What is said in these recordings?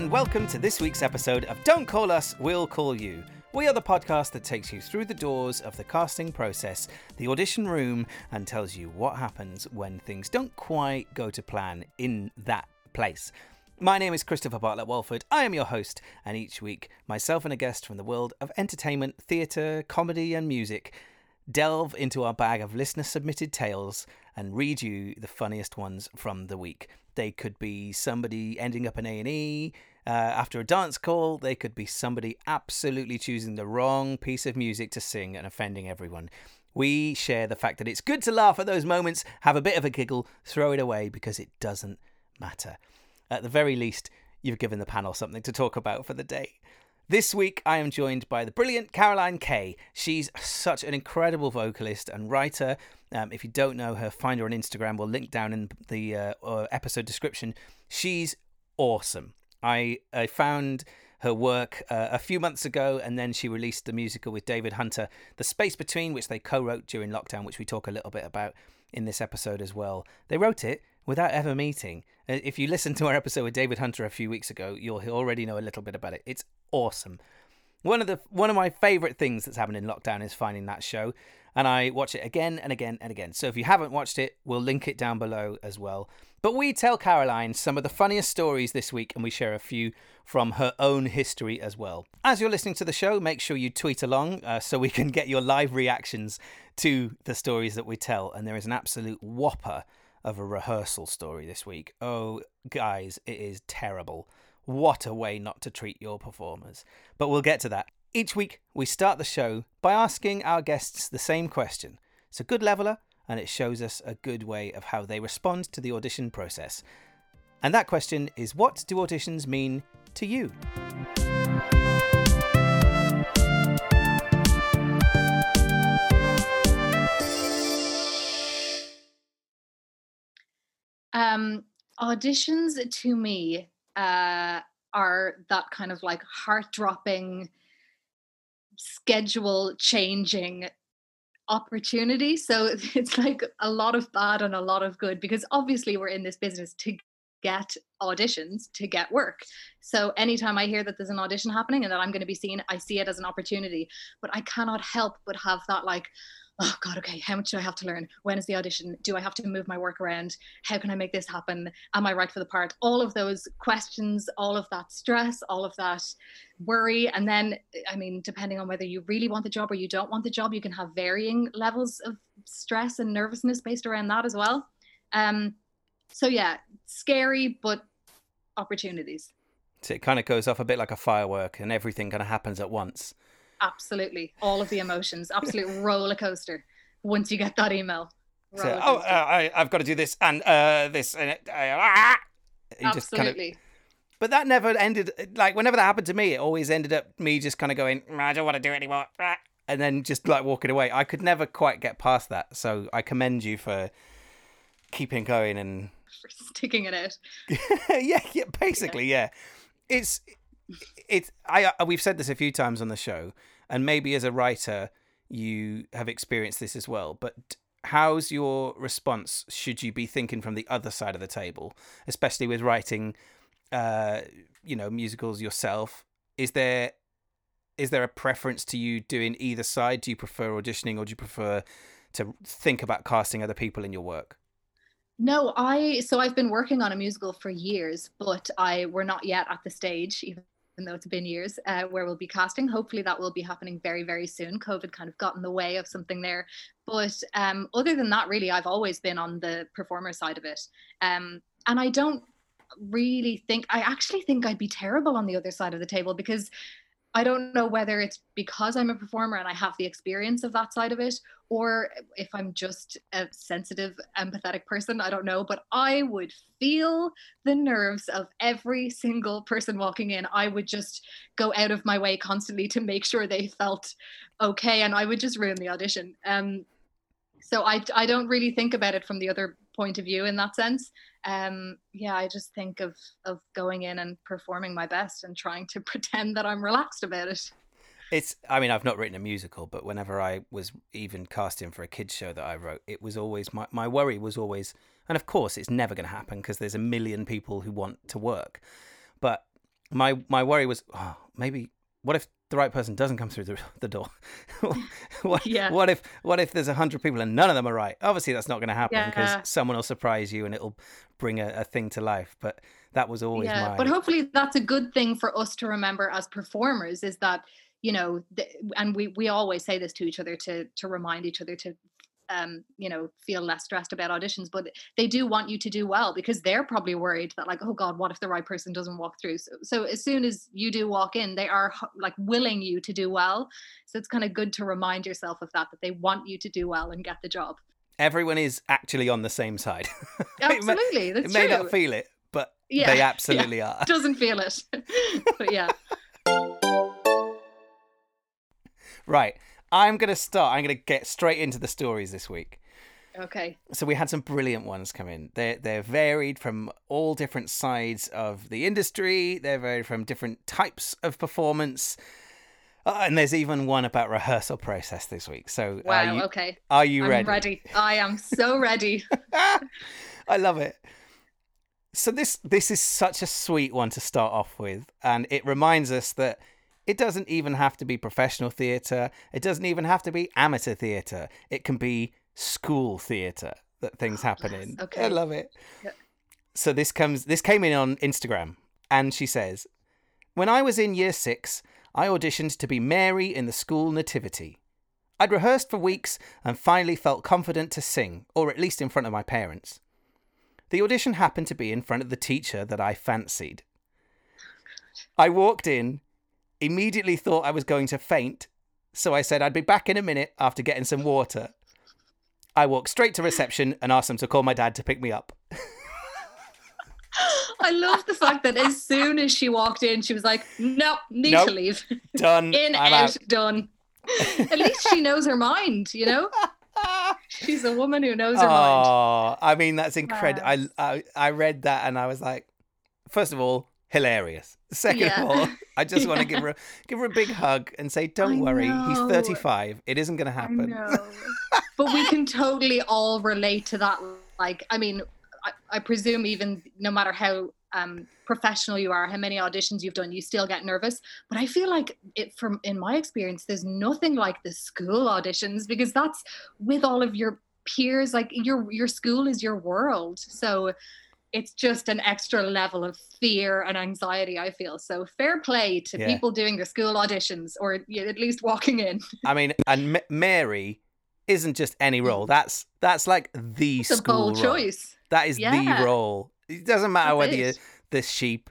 And welcome to this week's episode of Don't Call Us, We'll Call You. We are the podcast that takes you through the doors of the casting process, the audition room, and tells you what happens when things don't quite go to plan in that place. My name is Christopher Bartlett Walford. I am your host, and each week, myself and a guest from the world of entertainment, theatre, comedy, and music delve into our bag of listener submitted tales and read you the funniest ones from the week. They could be somebody ending up in A&E uh, after a dance call. They could be somebody absolutely choosing the wrong piece of music to sing and offending everyone. We share the fact that it's good to laugh at those moments, have a bit of a giggle, throw it away because it doesn't matter. At the very least, you've given the panel something to talk about for the day. This week, I am joined by the brilliant Caroline Kay. She's such an incredible vocalist and writer. Um, if you don't know her, find her on Instagram. We'll link down in the uh, uh, episode description. She's awesome. I, I found her work uh, a few months ago, and then she released the musical with David Hunter, The Space Between, which they co wrote during lockdown, which we talk a little bit about in this episode as well. They wrote it without ever meeting. Uh, if you listen to our episode with David Hunter a few weeks ago, you'll already know a little bit about it. It's awesome. One of the one of my favorite things that's happened in lockdown is finding that show, and I watch it again and again and again. So if you haven't watched it, we'll link it down below as well. But we tell Caroline some of the funniest stories this week, and we share a few from her own history as well. As you're listening to the show, make sure you tweet along uh, so we can get your live reactions to the stories that we tell. And there is an absolute whopper of a rehearsal story this week. Oh, guys, it is terrible. What a way not to treat your performers. But we'll get to that. Each week, we start the show by asking our guests the same question. It's a good leveler, and it shows us a good way of how they respond to the audition process. And that question is what do auditions mean to you? Um, auditions to me uh, are that kind of like heart dropping, schedule changing opportunity. So it's like a lot of bad and a lot of good because obviously we're in this business to get auditions to get work. So anytime I hear that there's an audition happening and that I'm going to be seen, I see it as an opportunity. But I cannot help but have that like, oh god okay how much do i have to learn? When is the audition? Do i have to move my work around? How can i make this happen? Am i right for the part? All of those questions all of that stress all of that worry and then i mean depending on whether you really want the job or you don't want the job you can have varying levels of stress and nervousness based around that as well. Um so yeah scary but opportunities. So it kind of goes off a bit like a firework and everything kind of happens at once absolutely. All of the emotions. Absolute roller coaster once you get that email. So, oh uh, I, i've got to do this and uh, this and uh, ah! absolutely kind of, but that never ended like whenever that happened to me it always ended up me just kind of going mm, i don't want to do it anymore. Ah, and then just like walking away. I could never quite get past that. So i commend you for keeping going and for sticking it out. Yeah yeah basically yeah, yeah. it's it's I we've said this a few times on the show, and maybe as a writer you have experienced this as well. But how's your response? Should you be thinking from the other side of the table, especially with writing, uh, you know, musicals yourself? Is there is there a preference to you doing either side? Do you prefer auditioning, or do you prefer to think about casting other people in your work? No, I so I've been working on a musical for years, but I we're not yet at the stage, even even though it's been years, uh, where we'll be casting. Hopefully, that will be happening very, very soon. COVID kind of got in the way of something there. But um, other than that, really, I've always been on the performer side of it. Um, and I don't really think, I actually think I'd be terrible on the other side of the table because I don't know whether it's because I'm a performer and I have the experience of that side of it, or if I'm just a sensitive, empathetic person. I don't know, but I would feel the nerves of every single person walking in. I would just go out of my way constantly to make sure they felt okay, and I would just ruin the audition. Um, so I I don't really think about it from the other point of view in that sense um, yeah, I just think of of going in and performing my best and trying to pretend that I'm relaxed about it. It's. I mean, I've not written a musical, but whenever I was even casting for a kids show that I wrote, it was always my my worry was always, and of course, it's never going to happen because there's a million people who want to work. But my my worry was, oh, maybe what if the right person doesn't come through the, the door? what, Yeah. what if what if there's a hundred people and none of them are right? Obviously, that's not going to happen Yeah. because someone will surprise you and it'll bring a, a thing to life. But that was always yeah my. but hopefully that's a good thing for us to remember as performers is that you know th- and we we always say this to each other to to remind each other to um you know feel less stressed about auditions but they do want you to do well because they're probably worried that like oh god what if the right person doesn't walk through so, so as soon as you do walk in they are like willing you to do well so it's kind of good to remind yourself of that that they want you to do well and get the job Everyone is actually on the same side. May- absolutely that's it may true not feel it, but Yeah, they yeah. absolutely are. doesn't feel it but yeah Right. I'm going to start. I'm going to get straight into the stories this week. okay So we had some brilliant ones come in. They're they're varied from all different sides of the industry. They're varied from different types of performance. Uh, and there's even one about rehearsal process this week. So Wow. are you, okay. are you I'm ready? ready? I am so ready. I love it. So this this is such a sweet one to start off with, and it reminds us that it doesn't even have to be professional theatre. It doesn't even have to be amateur theatre. It can be school theatre that things happen in. Okay. I love it. Yep. So this comes this came in on Instagram, and she says, "When I was in year six, I auditioned to be Mary in the school nativity." I'd rehearsed for weeks and finally felt confident to sing, or at least in front of my parents. The audition happened to be in front of the teacher that I fancied. I walked in, immediately thought I was going to faint, so I said I'd be back in a minute after getting some water. I walked straight to reception and asked them to call my dad to pick me up. I love the fact that as soon as she walked in, she was like, "Nope, need Nope. to leave. Done. In, I'm out, done." At least she knows her mind. You know, she's a woman who knows her mind. Oh, I mean that's incredible. Wow. I, I I read that and I was like, first of all, hilarious. Second Yeah. of all, I just want to give her a, give her a big hug and say, don't I worry, he's 35. It isn't going to happen. know, but we can totally all relate to that. Like, I mean, I, I presume even no matter how um, professional you are, how many auditions you've done, you still get nervous. But I feel like it, from in my experience, there's nothing like the school auditions because that's with all of your peers. Like your your school is your world, so it's just an extra level of fear and anxiety. I feel so. Fair play to Yeah. people doing their school auditions, or at least walking in. I mean, and M- Mary isn't just any role. That's that's like the Mm. It's a school bold role. choice. That is Yeah. the role. It doesn't matter That's whether it. you're the sheep,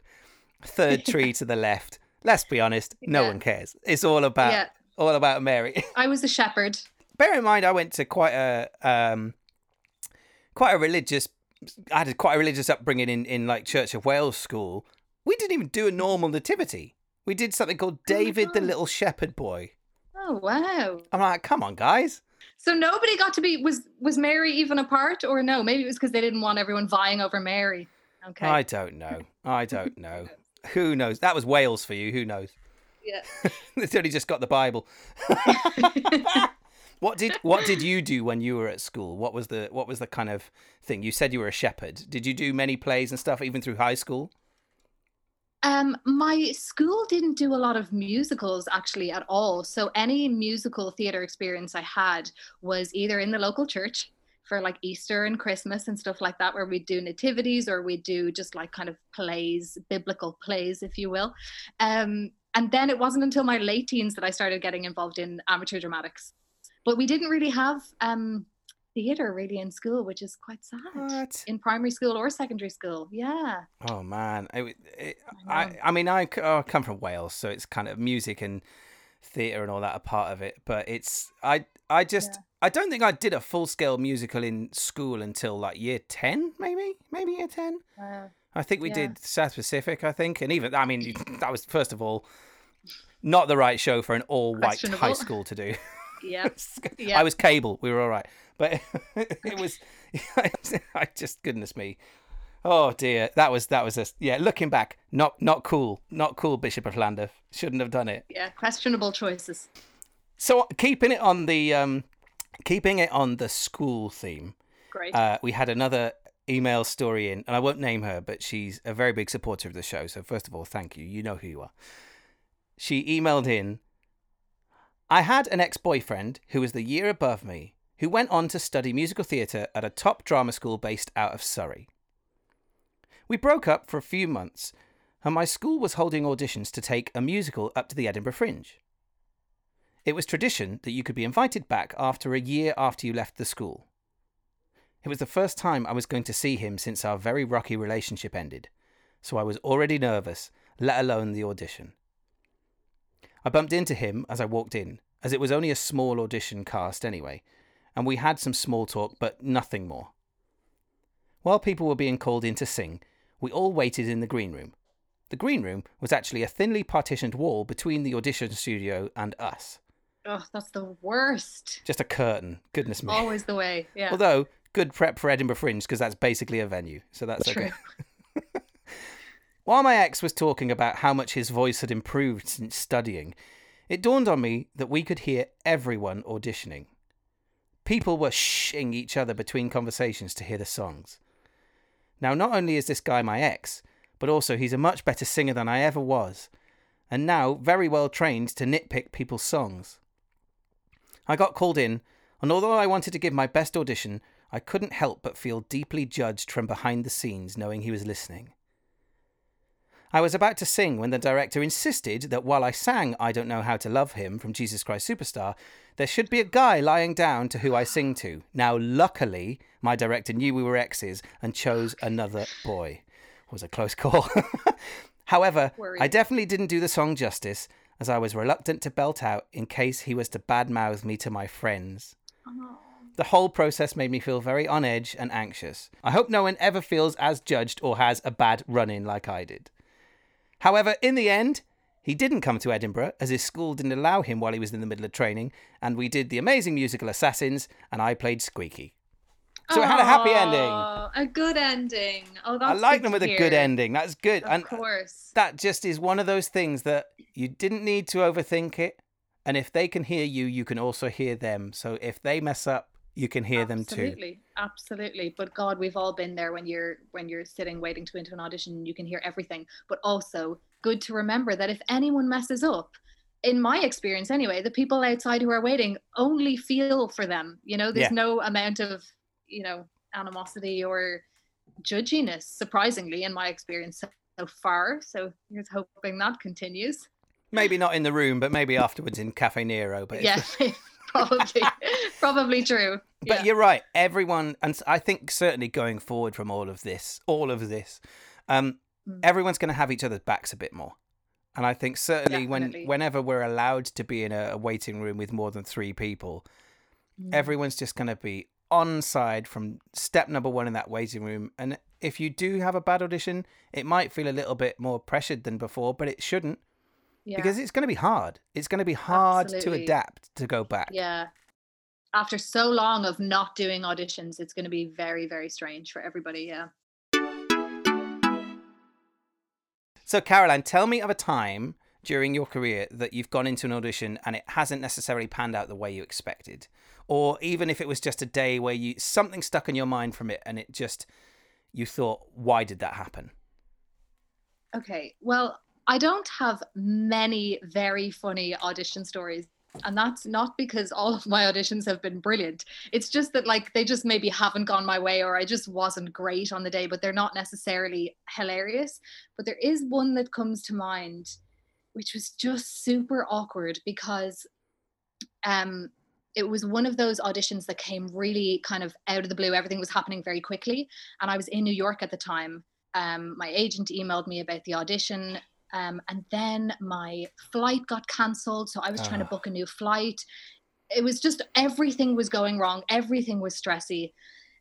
third tree to the left. Let's be honest, no Yeah. one cares. It's all about Yeah, all about Mary. I was a shepherd. bear in mind I went to quite a um quite a religious I had quite a religious upbringing in, in like Church of Wales school. We didn't even do a normal nativity. We did something called Oh David the Little Shepherd Boy. Oh wow! I'm like, come on, guys. So nobody got to be was was Mary even a part or no? Maybe it was because they didn't want everyone vying over Mary. Okay. I don't know. I don't know. Who knows? That was Wales for you. Who knows? Yeah. It's only just got the Bible. what did what did you do when you were at school? What was the what was the kind of thing? You said you were a shepherd. Did you do many plays and stuff even through high school? Um, my school didn't do a lot of musicals actually at all. So any musical theater experience I had was either in the local church for like Easter and Christmas and stuff like that, where we'd do nativities or we'd do just like kind of plays, biblical plays, if you will. Um, and then it wasn't until my late teens that I started getting involved in amateur dramatics. But we didn't really have um, theater really in school, which is quite sad. What? In primary school or secondary school, yeah. Oh man, it, it, I I. I mean, I, oh, I come from Wales, so it's kind of music and theatre and all that are part of it. But it's I, I just, Yeah. I don't think I did a full scale musical in school until like year ten, maybe, maybe year ten. Wow. I think we Yeah. did South Pacific, I think, and even I mean, that was first of all not the right show for an all white high school to do. Yeah. Yeah. I was cable. We were all right, but it was. I just goodness me. Oh dear, that was that was a yeah. Looking back, not not cool, not cool. Bishop of Llandaff shouldn't have done it. yeah, questionable choices. So keeping it on the um, keeping it on the school theme, Great. uh, we had another email story in, and I won't name her, but she's a very big supporter of the show. So, first of all, thank you. You know who you are. She emailed in I had an ex boyfriend who was the year above me who went on to study musical theatre at a top drama school based out of Surrey. We broke up for a few months, and my school was holding auditions to take a musical up to the Edinburgh Fringe. It was tradition that you could be invited back after a year after you left the school. It was the first time I was going to see him since our very rocky relationship ended, so I was already nervous, let alone the audition. I bumped into him as I walked in, as it was only a small audition cast anyway, and we had some small talk, but nothing more. While people were being called in to sing, we all waited in the green room. The green room was actually a thinly partitioned wall between the audition studio and us. Oh, that's the worst. Just a curtain. Goodness me. Always the way. Yeah. Although, good prep for Edinburgh Fringe because that's basically a venue. So that's True. okay. While my ex was talking about how much his voice had improved since studying, it dawned on me that we could hear everyone auditioning. People were shhing each other between conversations to hear the songs. Now, not only is this guy my ex, but also he's a much better singer than I ever was, and now very well trained to nitpick people's songs. I got called in, and although I wanted to give my best audition, I couldn't help but feel deeply judged from behind the scenes knowing he was listening. I was about to sing when the director insisted that while I sang I Don't Know How to Love Him from Jesus Christ Superstar, there should be a guy lying down to who I sing to. Now, luckily, my director knew we were exes and chose another boy. It was a close call. However, Worried. I definitely didn't do the song justice, as I was reluctant to belt out in case he was to badmouth me to my friends. Oh. The whole process made me feel very on edge and anxious. I hope no one ever feels as judged or has a bad run in like I did. However, in the end, he didn't come to Edinburgh as his school didn't allow him while he was in the middle of training, and we did the amazing musical Assassins, and I played Squeaky. So it had a happy ending. A good ending. Oh, that's I like them with a good ending. That's good. Of and course. that just is one of those things that you didn't need to overthink it. And if they can hear you, you can also hear them. So if they mess up, you can hear them too. absolutely absolutely but god we've all been there when you're when you're sitting waiting to into an audition you can hear everything but also good to remember that if anyone messes up in my experience anyway the people outside who are waiting only feel for them you know there's Yeah. no amount of you know animosity or judginess surprisingly in my experience so, so far so here's hoping that continues Maybe not in the room, but maybe afterwards in Caffè Nero. But yeah probably probably true But yeah. you're right. Everyone, and I think certainly going forward from all of this, all of this, um, Mm. everyone's going to have each other's backs a bit more. And I think certainly Definitely. when whenever we're allowed to be in a, a waiting room with more than three people, Mm. everyone's just going to be on side from step number one in that waiting room. And if you do have a bad audition, it might feel a little bit more pressured than before, but it shouldn't yeah. because it's going to be hard. It's going to be hard to adapt to go back. Yeah. After so long of not doing auditions, it's going to be very, very strange for everybody. Yeah. So, Caroline, tell me of a time during your career that you've gone into an audition and it hasn't necessarily panned out the way you expected, or even if it was just a day where you something stuck in your mind from it and it just you thought, why did that happen? Okay. Well, I don't have many very funny audition stories. And that's not because all of my auditions have been brilliant. It's just that, like, they just maybe haven't gone my way or I just wasn't great on the day, but they're not necessarily hilarious. But there is one that comes to mind, which was just super awkward because um, it was one of those auditions that came really kind of out of the blue. Everything was happening very quickly. And I was in New York at the time. Um, my agent emailed me about the audition. Um, and then my flight got cancelled. So I was trying to Ah. book a new flight. It was just everything was going wrong. Everything was stressy.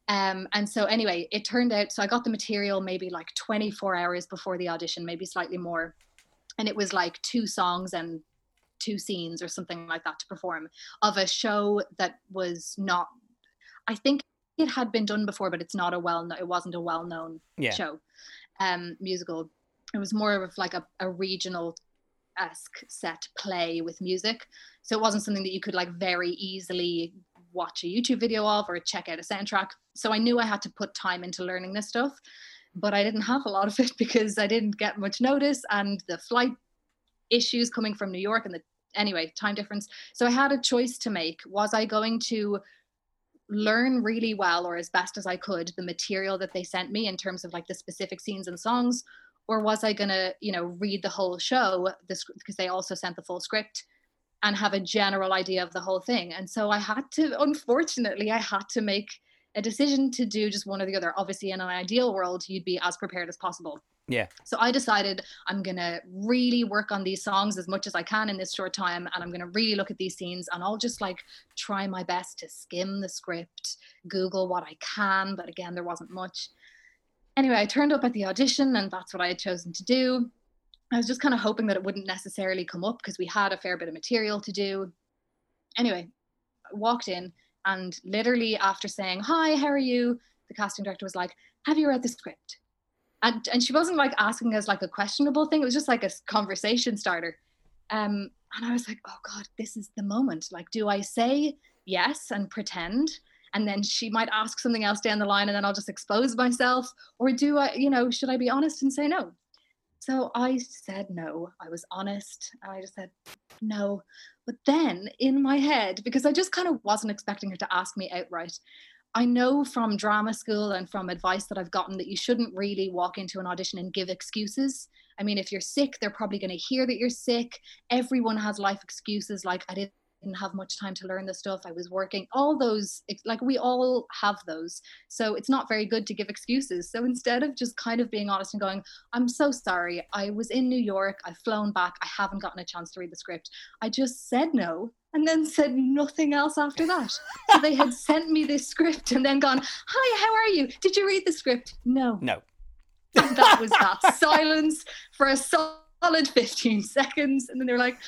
Um, and so, anyway, it turned out so I got the material maybe like 24 hours before the audition, maybe slightly more. And it was like two songs and two scenes or something like that to perform of a show that was not, I think it had been done before, but it's not a well, it wasn't a well known Yeah. show, um, musical. It was more of like a, a regional esque set play with music. So it wasn't something that you could like very easily watch a YouTube video of or check out a soundtrack. So I knew I had to put time into learning this stuff, but I didn't have a lot of it because I didn't get much notice and the flight issues coming from New York and the anyway, time difference. So I had a choice to make. Was I going to learn really well or as best as I could the material that they sent me in terms of like the specific scenes and songs or was I going to, you know, read the whole show this because they also sent the full script and have a general idea of the whole thing. And so I had to unfortunately I had to make a decision to do just one or the other. Obviously in an ideal world you'd be as prepared as possible. Yeah. So I decided I'm going to really work on these songs as much as I can in this short time. And I'm going to really look at these scenes and I'll just like try my best to skim the script, Google what I can. But again, there wasn't much. Anyway, I turned up at the audition and that's what I had chosen to do. I was just kind of hoping that it wouldn't necessarily come up because we had a fair bit of material to do. Anyway, I walked in and literally after saying, Hi, how are you? The casting director was like, Have you read the script? and and she wasn't like asking us like a questionable thing it was just like a conversation starter um and i was like oh god this is the moment like do i say yes and pretend and then she might ask something else down the line and then i'll just expose myself or do i you know should i be honest and say no so i said no i was honest and i just said no but then in my head because i just kind of wasn't expecting her to ask me outright I know from drama school and from advice that I've gotten that you shouldn't really walk into an audition and give excuses. I mean, if you're sick, they're probably going to hear that you're sick. Everyone has life excuses like, I didn't didn't have much time to learn the stuff. I was working. All those, like we all have those. So it's not very good to give excuses. So instead of just kind of being honest and going, I'm so sorry. I was in New York. I've flown back. I haven't gotten a chance to read the script. I just said no and then said nothing else after that. so they had sent me this script and then gone, Hi, how are you? Did you read the script? No. No. And that was that silence for a solid 15 seconds. And then they're like,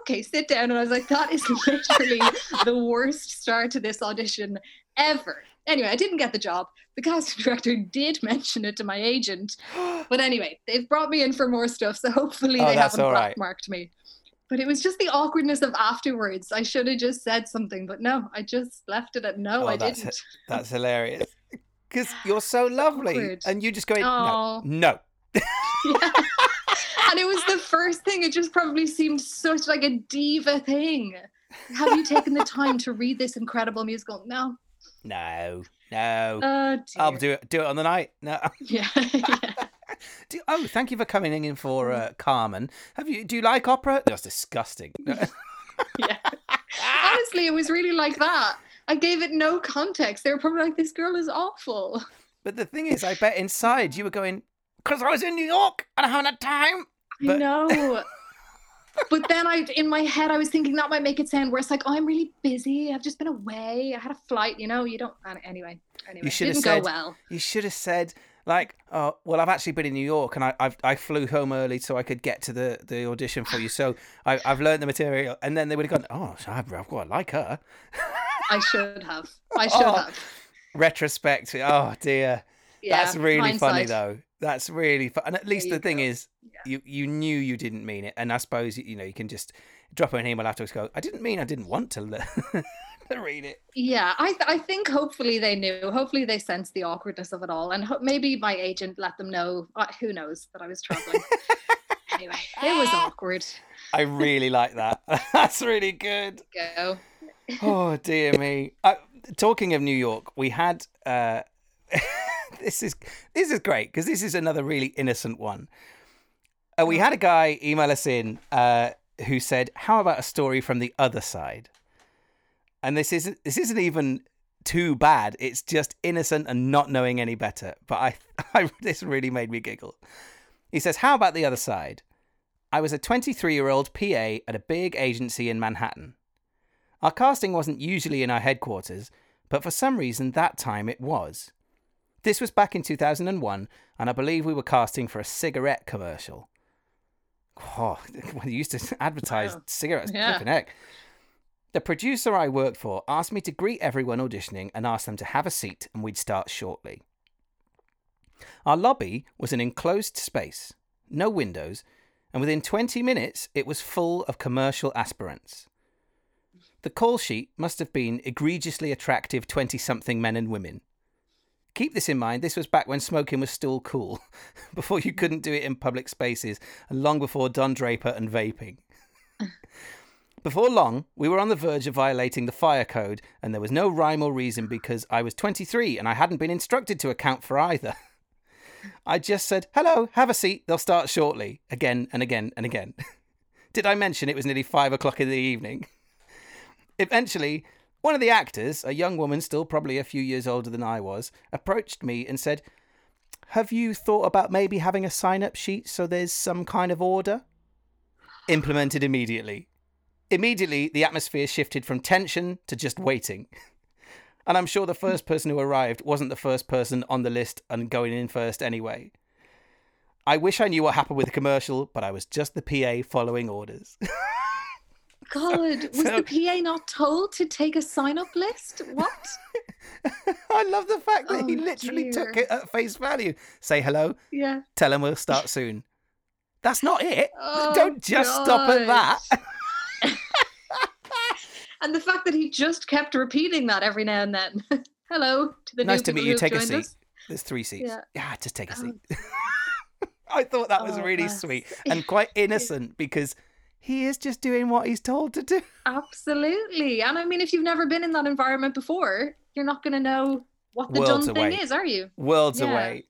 okay, sit down. And I was like, that is literally the worst start to this audition ever. Anyway, I didn't get the job. The casting director did mention it to my agent. But anyway, they've brought me in for more stuff. So hopefully Oh, they haven't right. blackmarked me. But it was just the awkwardness of afterwards. I should have just said something, but no, I just left it at no, Oh, I that's didn't. That's hilarious. Because you're so lovely. awkward. And you just go, no, no. Yeah. and it was the first thing. It just probably seemed such like a diva thing. Have you taken the time to read this incredible musical? No. No, no. Oh, I'll do it. Do it on the night. No. Yeah. yeah. Do, oh, thank you for coming in for uh, Carmen. Have you? Do you like opera? That's disgusting. yeah. Honestly, it was really like that. I gave it no context. They were probably like, this girl is awful. but the thing is, I bet inside you were going because I was in New York and I haven't had time. I But- know. but then I, in my head, I was thinking that might make it sound worse. Like, oh, I'm really busy. I've just been away. I had a flight. You know, you don't. an- Anyway, anyway, should have didn't said- go well. You should have said like, "Oh, well, I've actually been in New York and I I've, I flew home early so I could get to the, the audition for you. So I, I've learned the material." And then they would have gone, "Oh, so I've, I've got to like her." I should have. I should Oh, have. Retrospect. Oh dear. Yeah, That's really funny though. That's really fun. And at least the thing go. is, you you knew you didn't mean it, and I suppose you know you can just drop her an email afterwards. Go, I didn't mean I didn't want to, read it. Yeah, I th- I think hopefully they knew. Hopefully they sensed the awkwardness of it all, and ho- maybe my agent let them know. Uh, who knows that I was traveling. anyway, it was awkward. I really like that. That's really good. Go. Oh dear me. Uh, talking of New York, we had. Uh, this is this is great because this is another really innocent one. Uh, we had a guy email us in uh, who said, "How about a story from the other side?" And this isn't this isn't even too bad. It's just innocent and not knowing any better. But I, I this really made me giggle. He says, "How about the other side?" I was a 23 year old PA at a big agency in Manhattan. Our casting wasn't usually in our headquarters, but for some reason that time it was. This was back in 2001, and I believe we were casting for a cigarette commercial. Oh, when you used to advertise Wow. cigarettes, Yeah. heck. The producer I worked for asked me to greet everyone auditioning and ask them to have a seat, and we'd start shortly. Our lobby was an enclosed space, no windows, and within 20 minutes it was full of commercial aspirants. The call sheet must have been egregiously attractive 20 something men and women. Keep this in mind, this was back when smoking was still cool, before you couldn't do it in public spaces, and long before Don Draper and vaping. Before long, we were on the verge of violating the fire code, and there was no rhyme or reason because I was 23 and I hadn't been instructed to account for either. I just said, hello, have a seat, they'll start shortly, again and again and again. Did I mention it was nearly five o'clock in the evening? Eventually, one of the actors, a young woman still probably a few years older than I was, approached me and said, Have you thought about maybe having a sign up sheet so there's some kind of order? Implemented immediately. Immediately, the atmosphere shifted from tension to just waiting. And I'm sure the first person who arrived wasn't the first person on the list and going in first anyway. I wish I knew what happened with the commercial, but I was just the PA following orders. God, was so- the PA not told to take a sign up list? What? I love the fact that he Oh, literally took it at face value. Say hello, Yeah. tell him we'll start soon. That's not it. Oh, Don't just stop at that. And the fact that he just kept repeating that every now and then. Hello to the nice new to meet you. Take a seat. us. There's three seats. Yeah, Yeah. just take a Oh. seat. I thought that was Oh, really sweet and quite innocent because he is just doing what he's told to do. Absolutely. And I mean, if you've never been in that environment before, you're not going to know what the Worlds done thing is, are you? Worlds Yeah. away.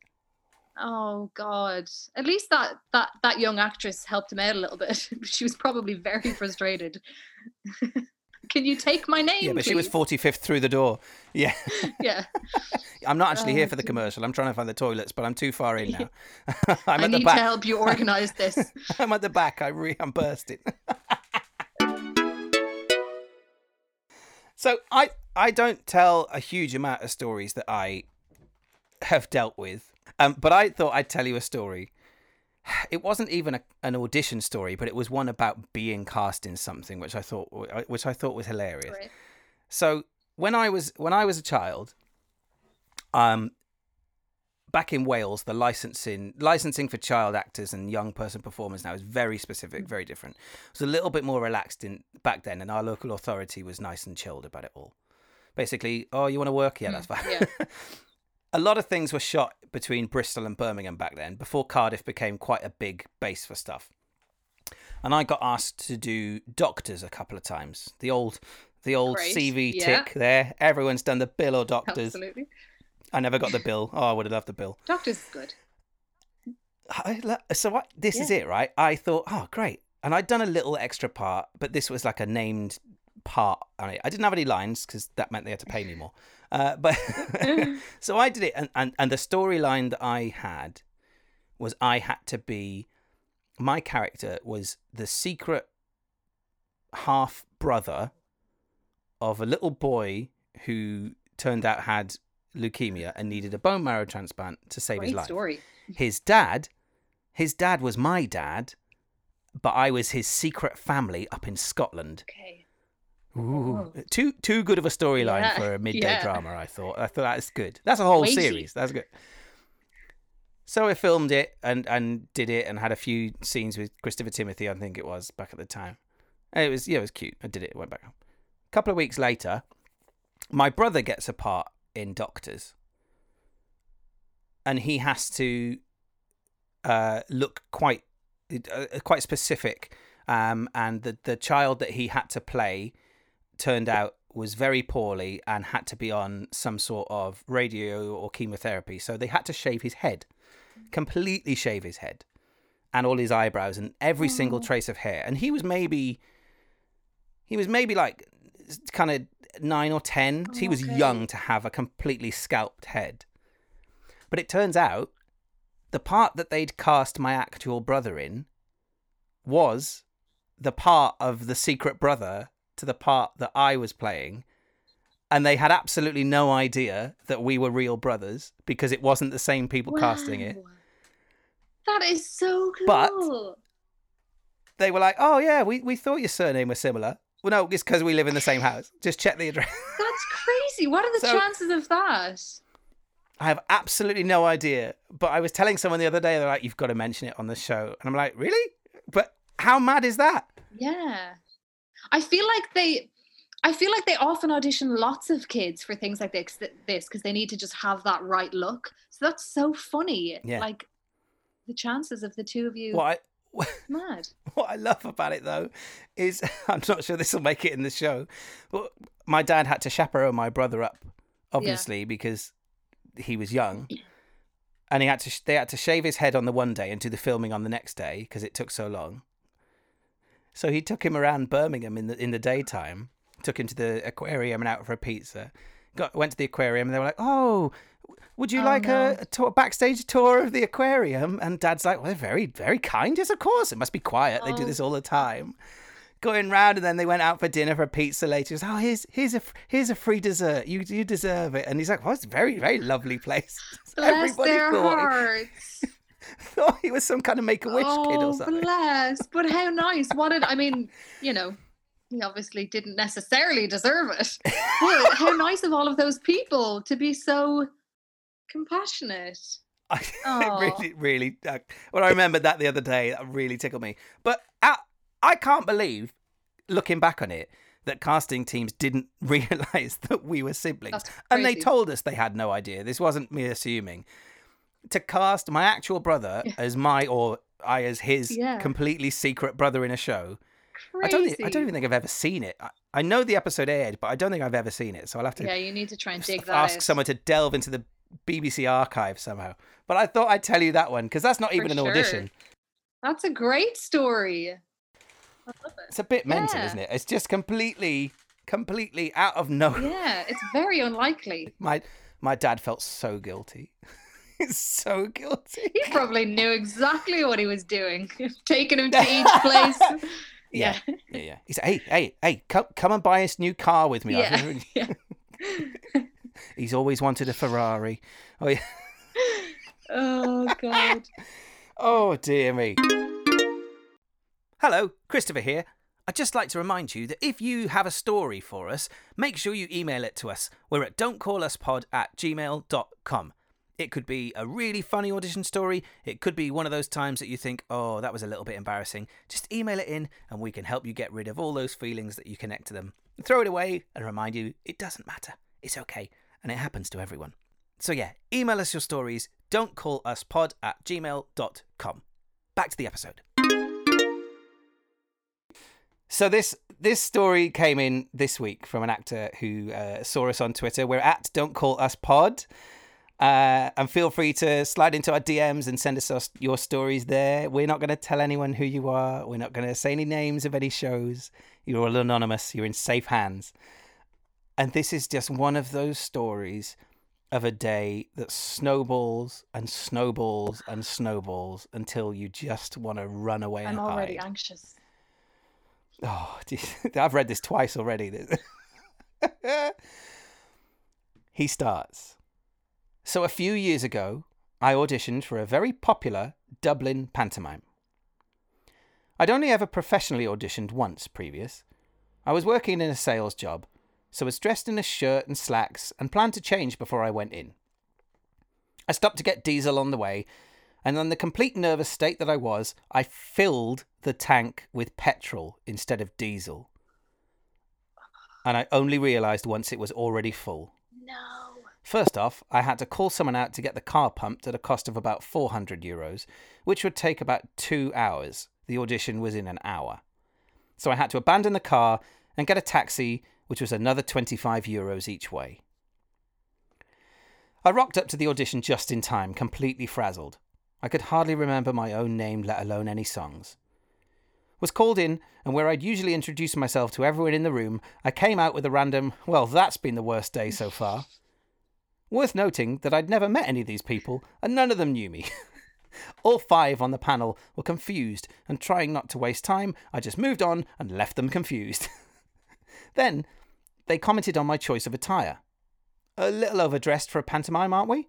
Oh God! At least that that that young actress helped him out a little bit. she was probably very frustrated. Can you take my name? Yeah, but she was 45th through the door. Yeah. Yeah, I'm not actually Oh, here for the commercial. I'm trying to find the toilets, but I'm too far in now. I'm I at the need to help you organize this. I'm at the back. I re- I'm bursting. so I I don't tell a huge amount of stories that I have dealt with, um, but I thought I'd tell you a story. It wasn't even a, an audition story, but it was one about being cast in something, which I thought which I thought was hilarious. Right. So when I was when I was a child, um, back in Wales, the licensing licensing for child actors and young person performers now is very specific, very different. It was a little bit more relaxed in back then, and our local authority was nice and chilled about it all. Basically, oh, you want to work? Yeah, that's fine. yeah. a lot of things were shot between Bristol and Birmingham back then, before Cardiff became quite a big base for stuff. And I got asked to do Doctors a couple of times. The old, the old Great, CV yeah. tick there. Everyone's done the bill or Doctors. Absolutely. I never got the bill. Oh, I would have loved the bill. Doctors is good. I, so what? This is it, right? I thought, oh, great. And I'd done a little extra part, but this was like a named part on it. I didn't have any lines because that meant they had to pay me more. Uh, but so I did it, and, and, and the storyline that I had was I had to be my character was the secret half brother of a little boy who turned out had leukemia and needed a bone marrow transplant to save his life story. his dad his dad was my dad but i was his secret family up in scotland Okay. Ooh. too too good of a storyline Yeah, for a midday yeah. drama i thought i thought that's good that's a whole Weighty. series that's good so i filmed it and and did it and had a few scenes with christopher timothy i think it was back at the time and it was yeah it was cute i did it went back home a couple of weeks later my brother gets a part in doctors and he has to uh, look quite uh, quite specific. Um, and the the child that he had to play turned out was very poorly and had to be on some sort of radio or chemotherapy. So they had to shave his head, completely shave his head, and all his eyebrows and every single trace of hair. And he was maybe he was maybe like kind of nine or ten. Oh, he was Okay. young to have a completely scalped head. But it turns out the part that they'd cast my actual brother in was the part of the secret brother to the part that I was playing. And they had absolutely no idea that we were real brothers because it wasn't the same people casting it. That is so cool. But- They were like, oh, yeah, we, we thought your surname was similar. Well, no, it's because we live in the same house. Just check the address. That's crazy. What are the So- chances of that? I have absolutely no idea. But I was telling someone the other day, they're like, you've got to mention it on the show. And I'm like, really? But how mad is that? Yeah. I feel like they I feel like they often audition lots of kids for things like this this because they need to just have that right look. So that's so funny. Yeah. Like the chances of the two of you What I, mad. what I love about it though is I'm not sure this will make it in the show, but my dad had to chaperone my brother up, obviously because he was young, and he had to they had to shave his head on the one day and do the filming on the next day because it took so long. So he took him around Birmingham in the in the daytime, took him to the aquarium and out for a pizza. Got went to the aquarium and they were like, "Oh, would you Oh, like no. a, a tour, backstage tour of the aquarium?" And Dad's like, "Well, they're very very kind, yes, of course. It must be quiet. They do Oh. this all the time." Going round and then they went out for dinner for pizza later. He goes, "Oh, here's here's a here's a free dessert. You you deserve it." And he's like, "Well, it's a very very lovely place." Bless their thought hearts. thought he was some kind of make a wish kid oh, or something. bless. But how nice. What did I mean, you know, he obviously didn't necessarily deserve it. But how nice of all of those people to be so compassionate. I Aw. really, really. Uh, when I remembered that the other day, that really tickled me. But I, I can't believe, looking back on it, that casting teams didn't realise that we were siblings, and they told us they had no idea. This wasn't me assuming. To cast my actual brother as my or I as his Yeah. completely secret brother in a show. Crazy. I don't. thi- I don't even think I've ever seen it. I, I know the episode aired, but I don't think I've ever seen it. So I'll have to Yeah, you need to try and dig that ask out. someone to delve into the BBC archive somehow. But I thought I'd tell you that one because that's not For even an sure. audition. That's a great story. I love it. It's a bit mental, Yeah. isn't it? It's just completely, completely out of nowhere. Yeah, it's very unlikely. My my dad felt so guilty. So guilty. He probably knew exactly what he was doing, taking him to each place. Yeah, yeah, yeah. He said, "Hey, hey, hey, come come and buy this new car with me." Yeah. Yeah. He's always wanted a Ferrari. Oh yeah. Oh god. Oh dear me. Hello, Christopher here. I'd just like to remind you that if you have a story for us, make sure you email it to us. We're at don'tcalluspod at gmail.com. It could be a really funny audition story. It could be one of those times that you think, oh, that was a little bit embarrassing. Just email it in and we can help you get rid of all those feelings that you connect to them. Throw it away and remind you it doesn't matter. It's okay. And it happens to everyone. So yeah, email us your stories. Don't call us pod at gmail.com. Back to the episode. So this this story came in this week from an actor who uh, saw us on Twitter. We're at Don't Call Us Pod. Uh, and feel free to slide into our DMs and send us your stories there. We're not going to tell anyone who you are. We're not going to say any names of any shows. You're all anonymous. You're in safe hands. And this is just one of those stories of a day that snowballs and snowballs and snowballs until you just want to run away I'm already hide. anxious. Oh, geez. I've read this twice already. he starts. So, a few years ago, I auditioned for a very popular Dublin pantomime. I'd only ever professionally auditioned once previous. I was working in a sales job, so was dressed in a shirt and slacks and planned to change before I went in. I stopped to get diesel on the way, and in the complete nervous state that I was, I filled the tank with petrol instead of diesel. And I only realised once it was already full. No. First off, I had to call someone out to get the car pumped at a cost of about 400 euros, which would take about two hours. The audition was in an hour. So I had to abandon the car and get a taxi, which was another 25 euros each way. I rocked up to the audition just in time, completely frazzled. I could hardly remember my own name, let alone any songs. Was called in, and where I'd usually introduce myself to everyone in the room, I came out with a random, well, that's been the worst day so far. Worth noting that I'd never met any of these people, and none of them knew me. All five on the panel were confused, and trying not to waste time, I just moved on and left them confused. then, they commented on my choice of attire. A little overdressed for a pantomime, aren't we?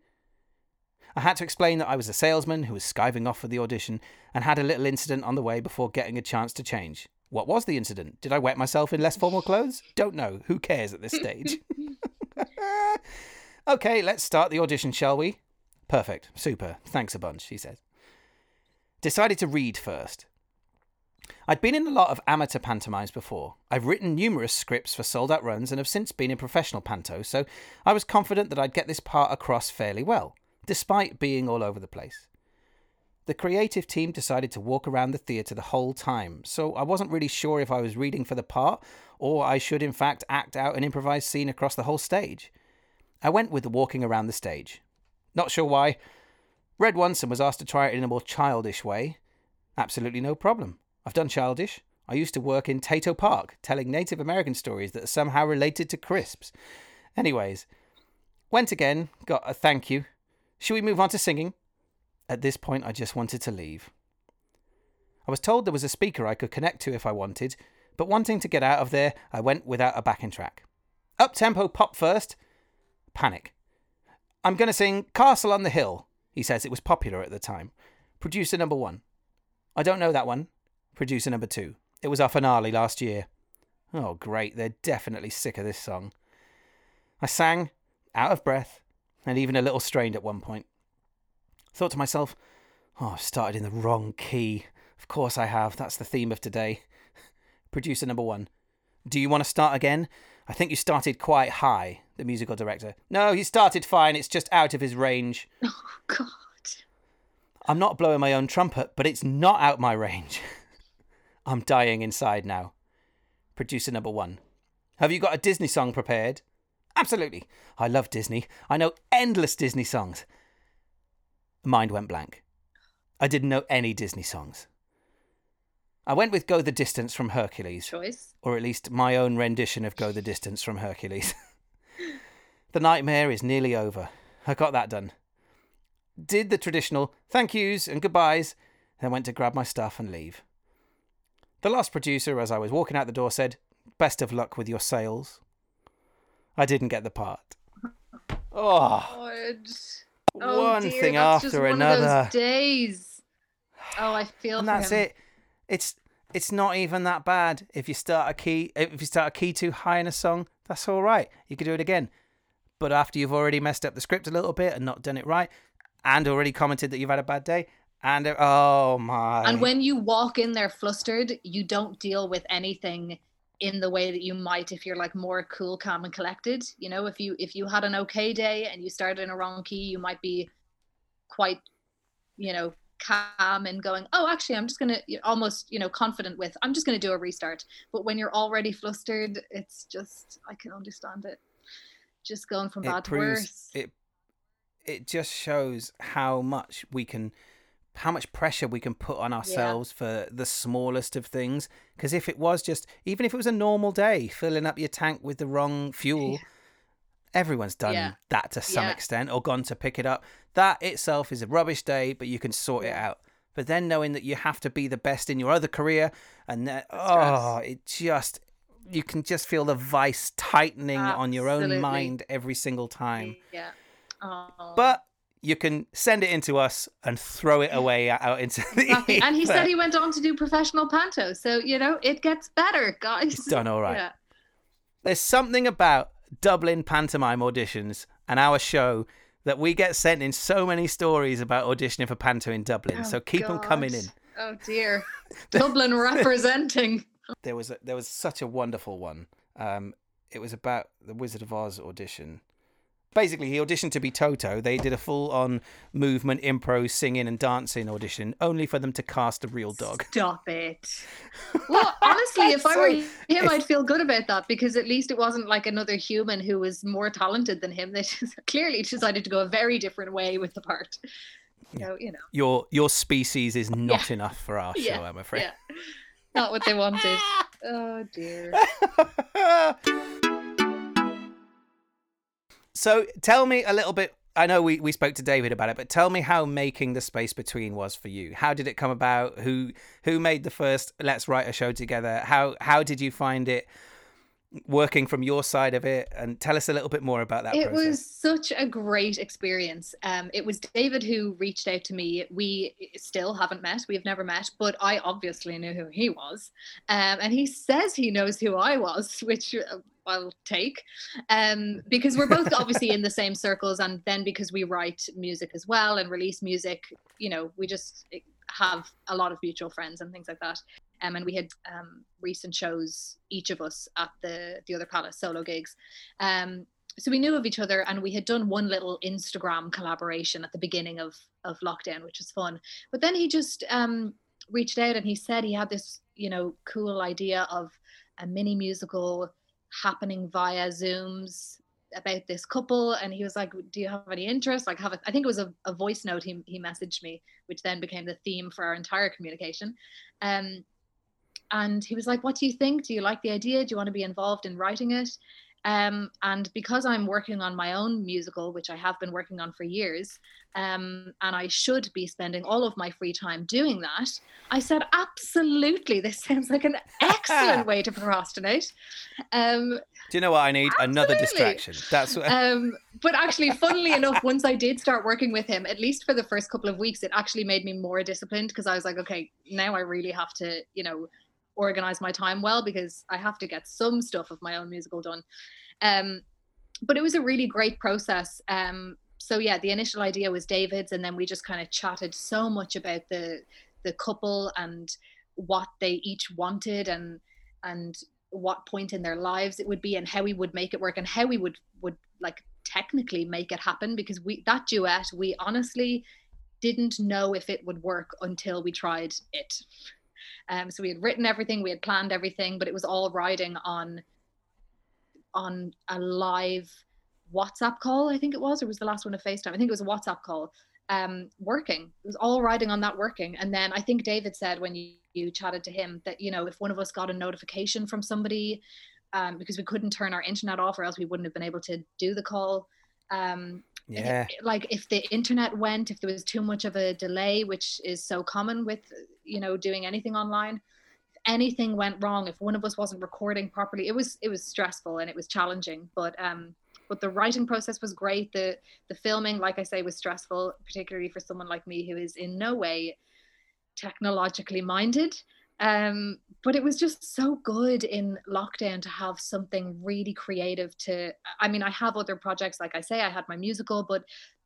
I had to explain that I was a salesman who was skiving off for the audition and had a little incident on the way before getting a chance to change. What was the incident? Did I wet myself in less formal clothes? Don't know. Who cares at this stage? okay, let's start the audition, shall we? Perfect. Super. Thanks a bunch, he said. Decided to read first. I'd been in a lot of amateur pantomimes before. I've written numerous scripts for sold out runs and have since been in professional panto, so I was confident that I'd get this part across fairly well, despite being all over the place. The creative team decided to walk around the theatre the whole time, so I wasn't really sure if I was reading for the part or I should in fact act out an improvised scene across the whole stage. I went with the walking around the stage. Not sure why. Read once and was asked to try it in a more childish way. Absolutely no problem. I've done childish. I used to work in Tayto Park, telling Native American stories that are somehow related to crisps. Anyways, went again, got a thank you. Should we move on to singing? At this point, I just wanted to leave. I was told there was a speaker I could connect to if I wanted, but wanting to get out of there, I went without a backing track. Up tempo pop first. Panic. I'm going to sing Castle on the Hill. He says it was popular at the time. Producer number one. I don't know that one. Producer number two. It was our finale last year. Oh, great. They're definitely sick of this song. I sang, out of breath, and even a little strained at one point. Thought to myself, oh, I've started in the wrong key. Of course I have. That's the theme of today. Producer number one. Do you want to start again? I think you started quite high, the musical director. No, he started fine. It's just out of his range. Oh, God. I'm not blowing my own trumpet, but it's not out my range. I'm dying inside now. Producer number one. Have you got a Disney song prepared? Absolutely. I love Disney. I know endless Disney songs. Mind went blank. I didn't know any Disney songs. I went with Go the Distance from Hercules. Choice. Or at least my own rendition of Go the Distance from Hercules. the nightmare is nearly over. I got that done. Did the traditional thank yous and goodbyes, then went to grab my stuff and leave. The last producer, as I was walking out the door, said, Best of luck with your sales. I didn't get the part. Ah. Oh, God. Oh, one dear, thing after one another. Of those days. Oh, I feel and that's him. it. It's it's not even that bad. If you start a key, if you start a key too high in a song, that's all right. You can do it again. But after you've already messed up the script a little bit and not done it right, and already commented that you've had a bad day, and oh my, And when you walk in there flustered, you don't deal with anything in the way that you might if you're like more cool, calm, and collected. You know, if you if you had an okay day and you started in a wrong key, you might be quite, you know, calm and going, oh, actually, I'm just gonna almost, you know, confident with, I'm just gonna do a restart. But when you're already flustered, it's just I can understand it. Just going from it bad to worse. it. It just shows how much we can, how much pressure we can put on ourselves for the smallest of things. Because if it was just, even if it was a normal day, filling up your tank with the wrong fuel, everyone's done Yeah. that to some Yeah. extent or gone to pick it up. That itself is a rubbish day, but you can sort it out. But then knowing that you have to be the best in your other career, and that, oh, it just you can just feel the vice tightening on your own mind every single time. Yeah. Oh. But you can send it into us and throw it away out into the Exactly. And he said he went on to do professional panto. So, you know, it gets better, guys. It's done all right. Yeah. There's something about Dublin pantomime auditions and our show that we get sent in so many stories about auditioning for panto in Dublin. Oh, so keep them coming in. Oh dear. Dublin representing. There was a, there was such a wonderful one. Um, it was about the Wizard of Oz audition. Basically, he auditioned to be Toto. They did a full on movement, impro, singing, and dancing audition, only for them to cast a real dog. Stop it. Well, honestly, if I were him, if- I'd feel good about that because at least it wasn't like another human who was more talented than him. They just clearly decided to go a very different way with the part. So, you know, Your your species is not enough for our show, Yeah, I'm afraid. yeah. Not what they wanted. Oh dear. So tell me a little bit. I know we, we spoke to David about it, but tell me how making the space between was for you. How did it come about? Who who made the first Let's Write a Show together? How how did you find it working from your side of it? And tell us a little bit more about that it process. was such a great experience. Um, it was David who reached out to me. We still haven't met. We've never met, but I obviously knew who he was. Um, and he says he knows who I was, which uh, I'll take. Um, because we're both obviously in the same circles. And then because we write music as well and release music, you know, we just have a lot of mutual friends and things like that. Um, and we had um, recent shows, each of us at the the other palace solo gigs. Um, so we knew of each other and we had done one little Instagram collaboration at the beginning of of lockdown, which was fun. But then he just um, reached out and he said he had this, you know, cool idea of a mini musical happening via Zooms about this couple and he was like do you have any interest? Like have a, I think it was a, a voice note he, he messaged me which then became the theme for our entire communication. Um and he was like what do you think? Do you like the idea? Do you want to be involved in writing it um, and because I'm working on my own musical, which I have been working on for years, um, and I should be spending all of my free time doing that, I said, absolutely, this sounds like an excellent way to procrastinate. Um, Do you know what I need? Absolutely. Another distraction. That's what. Um, but actually, funnily enough, once I did start working with him, at least for the first couple of weeks, it actually made me more disciplined because I was like, okay, now I really have to, you know, organize my time well because I have to get some stuff of my own musical done. Um, but it was a really great process. Um, so yeah, the initial idea was David's, and then we just kind of chatted so much about the the couple and what they each wanted and and what point in their lives it would be and how we would make it work and how we would would like technically make it happen because we that duet we honestly didn't know if it would work until we tried it um, so we had written everything, we had planned everything, but it was all riding on on a live WhatsApp call. I think it was, or was the last one a FaceTime? I think it was a WhatsApp call. Um, working. It was all riding on that working. And then I think David said when you, you chatted to him that you know if one of us got a notification from somebody um, because we couldn't turn our internet off or else we wouldn't have been able to do the call. Um, yeah. like if the internet went, if there was too much of a delay, which is so common with, you know, doing anything online, if anything went wrong, if one of us wasn't recording properly, it was, it was stressful and it was challenging, but, um, but the writing process was great. The, the filming, like I say, was stressful, particularly for someone like me who is in no way technologically minded. Um, but it was just so good in lockdown to have something really creative to i mean i have other projects like i say i had my musical but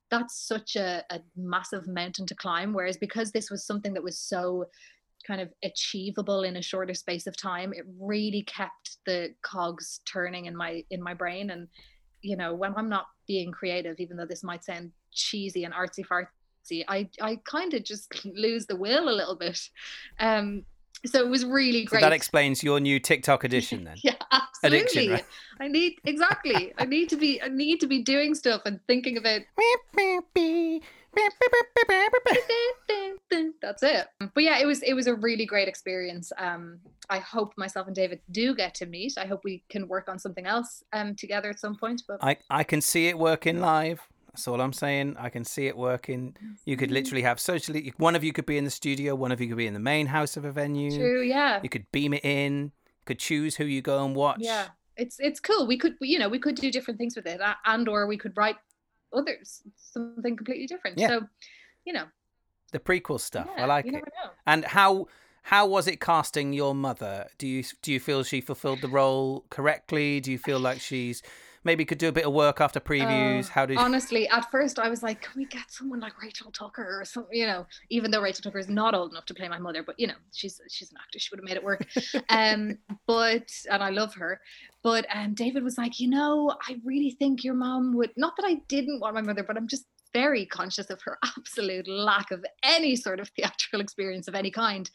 that's such a, a massive mountain to climb. Whereas because this was something that was so kind of achievable in a shorter space of time it really kept the cogs turning in my in my brain. And you know when i'm not being creative even though this might sound cheesy and artsy fartsy i i kind of just lose the will a little bit. Um so it was really great. So that explains your new TikTok edition then. yeah, absolutely. Addiction, right? I need exactly. I need to be. I need to be doing stuff and thinking about. That's it. But yeah, it was it was a really great experience. Um, I hope myself and David do get to meet. I hope we can work on something else um together at some point. But I I can see it working live. That's all I'm saying. I can see it working. You could mm-hmm. literally have socially. One of you could be in the studio. One of you could be in the main house of a venue. True. Yeah. You could beam it in. Could choose who you go and watch. Yeah. It's it's cool. We could you know we could do different things with it, and or we could write others something completely different. Yeah. So, you know. The prequel stuff. Yeah, I like it. And how how was it casting your mother? Do you do you feel she fulfilled the role correctly? Do you feel like she's maybe could do a bit of work after previews? Uh, How did honestly at first I was like, can we get someone like Rachel Tucker or something? You know, even though Rachel Tucker is not old enough to play my mother, but you know, she's she's an actor. She would have made it work. um, but and I love her. But um, David was like, you know, I really think your mom would. Not that I didn't want my mother, but I'm just very conscious of her absolute lack of any sort of theatrical experience of any kind.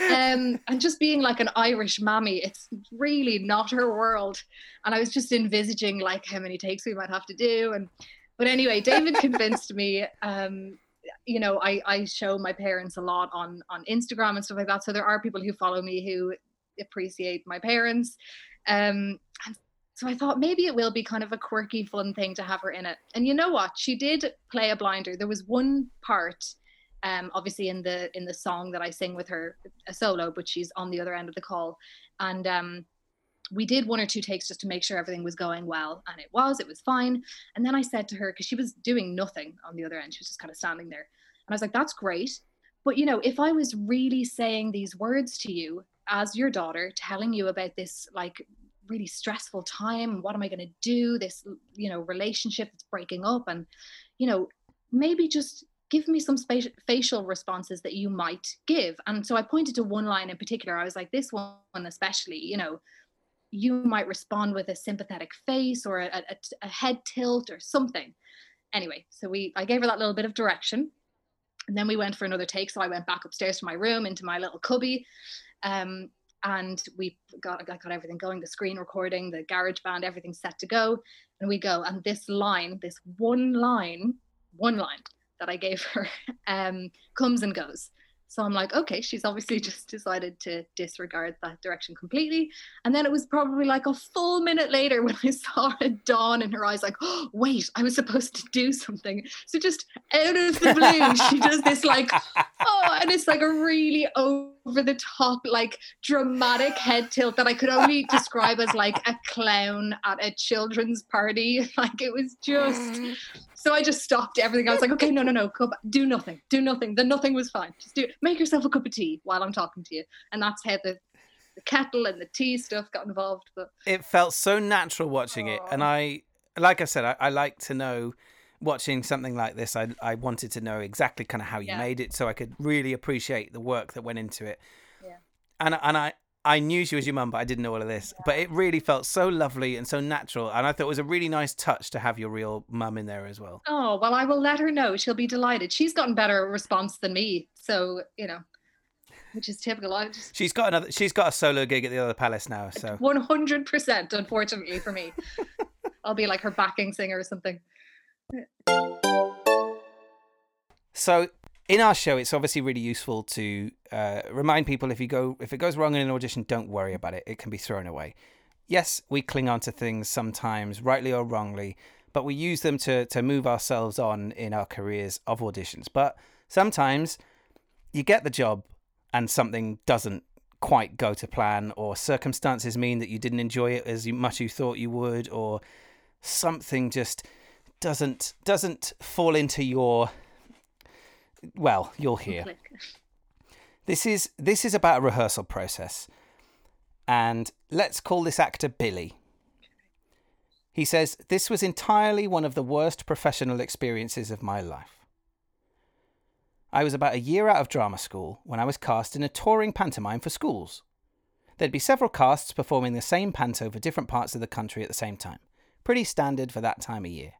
Um, and just being like an Irish mammy, it's really not her world. And I was just envisaging like how many takes we might have to do. And but anyway, David convinced me. Um, you know, I, I show my parents a lot on on Instagram and stuff like that. So there are people who follow me who appreciate my parents. Um, and so I thought maybe it will be kind of a quirky, fun thing to have her in it. And you know what? She did play a blinder. There was one part, um, obviously in the in the song that I sing with her, a solo, but she's on the other end of the call, and um, we did one or two takes just to make sure everything was going well, and it was. It was fine. And then I said to her because she was doing nothing on the other end, she was just kind of standing there, and I was like, "That's great." But you know, if I was really saying these words to you as your daughter, telling you about this like really stressful time what am i going to do this you know relationship that's breaking up and you know maybe just give me some spati- facial responses that you might give. And so I pointed to one line in particular. I was like, this one especially, you know, you might respond with a sympathetic face or a, a, a head tilt or something. Anyway, so we I gave her that little bit of direction. And then we went for another take. So I went back upstairs to my room into my little cubby. Um, and we got I got everything going, the screen recording, the GarageBand, everything set to go. And we go. And this line, this one line, one line that I gave her um, comes and goes. So I'm like, okay, she's obviously just decided to disregard that direction completely. And then it was probably like a full minute later when I saw a dawn in her eyes, like, oh, wait, I was supposed to do something. So just out of the blue, she does this like, oh, and it's like a really over the top, like dramatic head tilt that I could only describe as like a clown at a children's party. Like it was just mm. so I just stopped everything. I was like, okay, no, no, no, do nothing, do nothing. The nothing was fine. Just do make yourself a cup of tea while I'm talking to you. And that's how the, the kettle and the tea stuff got involved. But it felt so natural watching it, and I, like I said, I, I like to know watching something like this. I I wanted to know exactly kind of how you yeah. made it, so I could really appreciate the work that went into it. Yeah. And and I I knew she was your mum, but I didn't know all of this. Yeah. But it really felt so lovely and so natural. And I thought it was a really nice touch to have your real mum in there as well. Oh, well, I will let her know. She'll be delighted. She's gotten better response than me. So, you know, which is typical. Just... She's got another, she's got a solo gig at the other palace now. So 100%, unfortunately for me. I'll be like her backing singer or something. So in our show, it's obviously really useful to uh, remind people if you go if it goes wrong in an audition, don't worry about it. It can be thrown away. Yes, we cling on to things sometimes, rightly or wrongly, but we use them to to move ourselves on in our careers of auditions. But sometimes you get the job and something doesn't quite go to plan, or circumstances mean that you didn't enjoy it as much you thought you would, or something just doesn't doesn't fall into your well, you'll hear. This is this is about a rehearsal process. And let's call this actor Billy. He says, This was entirely one of the worst professional experiences of my life. I was about a year out of drama school when I was cast in a touring pantomime for schools. There'd be several casts performing the same panto over different parts of the country at the same time. Pretty standard for that time of year.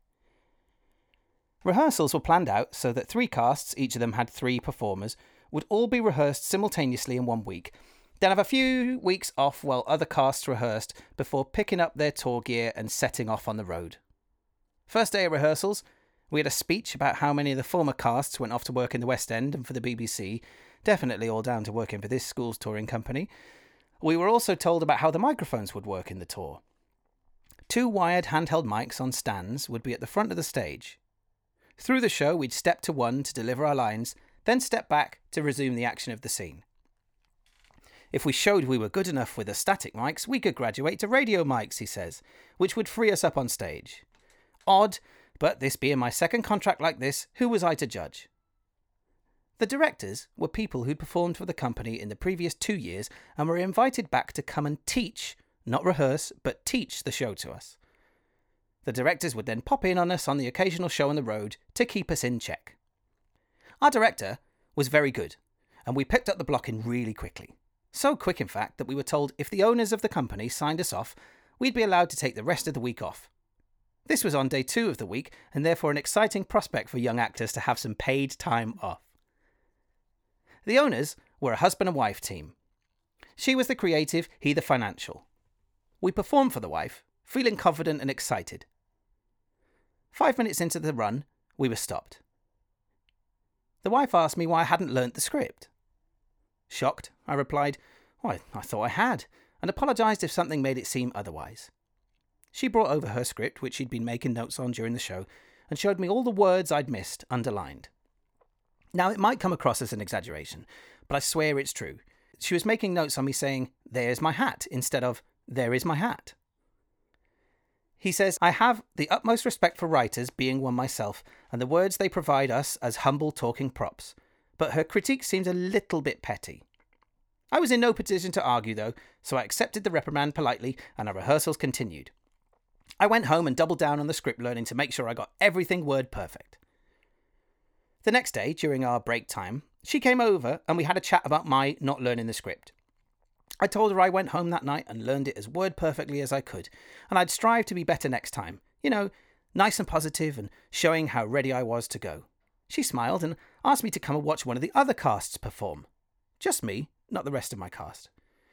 Rehearsals were planned out so that three casts, each of them had three performers, would all be rehearsed simultaneously in one week, then have a few weeks off while other casts rehearsed before picking up their tour gear and setting off on the road. First day of rehearsals, we had a speech about how many of the former casts went off to work in the West End and for the BBC, definitely all down to working for this school's touring company. We were also told about how the microphones would work in the tour. Two wired handheld mics on stands would be at the front of the stage, through the show, we'd step to one to deliver our lines, then step back to resume the action of the scene. If we showed we were good enough with the static mics, we could graduate to radio mics, he says, which would free us up on stage. Odd, but this being my second contract like this, who was I to judge? The directors were people who'd performed for the company in the previous two years and were invited back to come and teach, not rehearse, but teach the show to us. The directors would then pop in on us on the occasional show on the road to keep us in check. Our director was very good, and we picked up the blocking really quickly. So quick, in fact, that we were told if the owners of the company signed us off, we'd be allowed to take the rest of the week off. This was on day two of the week, and therefore an exciting prospect for young actors to have some paid time off. The owners were a husband and wife team. She was the creative, he the financial. We performed for the wife, feeling confident and excited. Five minutes into the run, we were stopped. The wife asked me why I hadn't learnt the script. Shocked, I replied, Why, I thought I had, and apologised if something made it seem otherwise. She brought over her script, which she'd been making notes on during the show, and showed me all the words I'd missed underlined. Now, it might come across as an exaggeration, but I swear it's true. She was making notes on me saying, There's my hat, instead of, There is my hat. He says, I have the utmost respect for writers, being one myself, and the words they provide us as humble talking props. But her critique seems a little bit petty. I was in no position to argue, though, so I accepted the reprimand politely, and our rehearsals continued. I went home and doubled down on the script learning to make sure I got everything word perfect. The next day, during our break time, she came over and we had a chat about my not learning the script. I told her I went home that night and learned it as word perfectly as I could, and I'd strive to be better next time. You know, nice and positive and showing how ready I was to go. She smiled and asked me to come and watch one of the other casts perform. Just me, not the rest of my cast.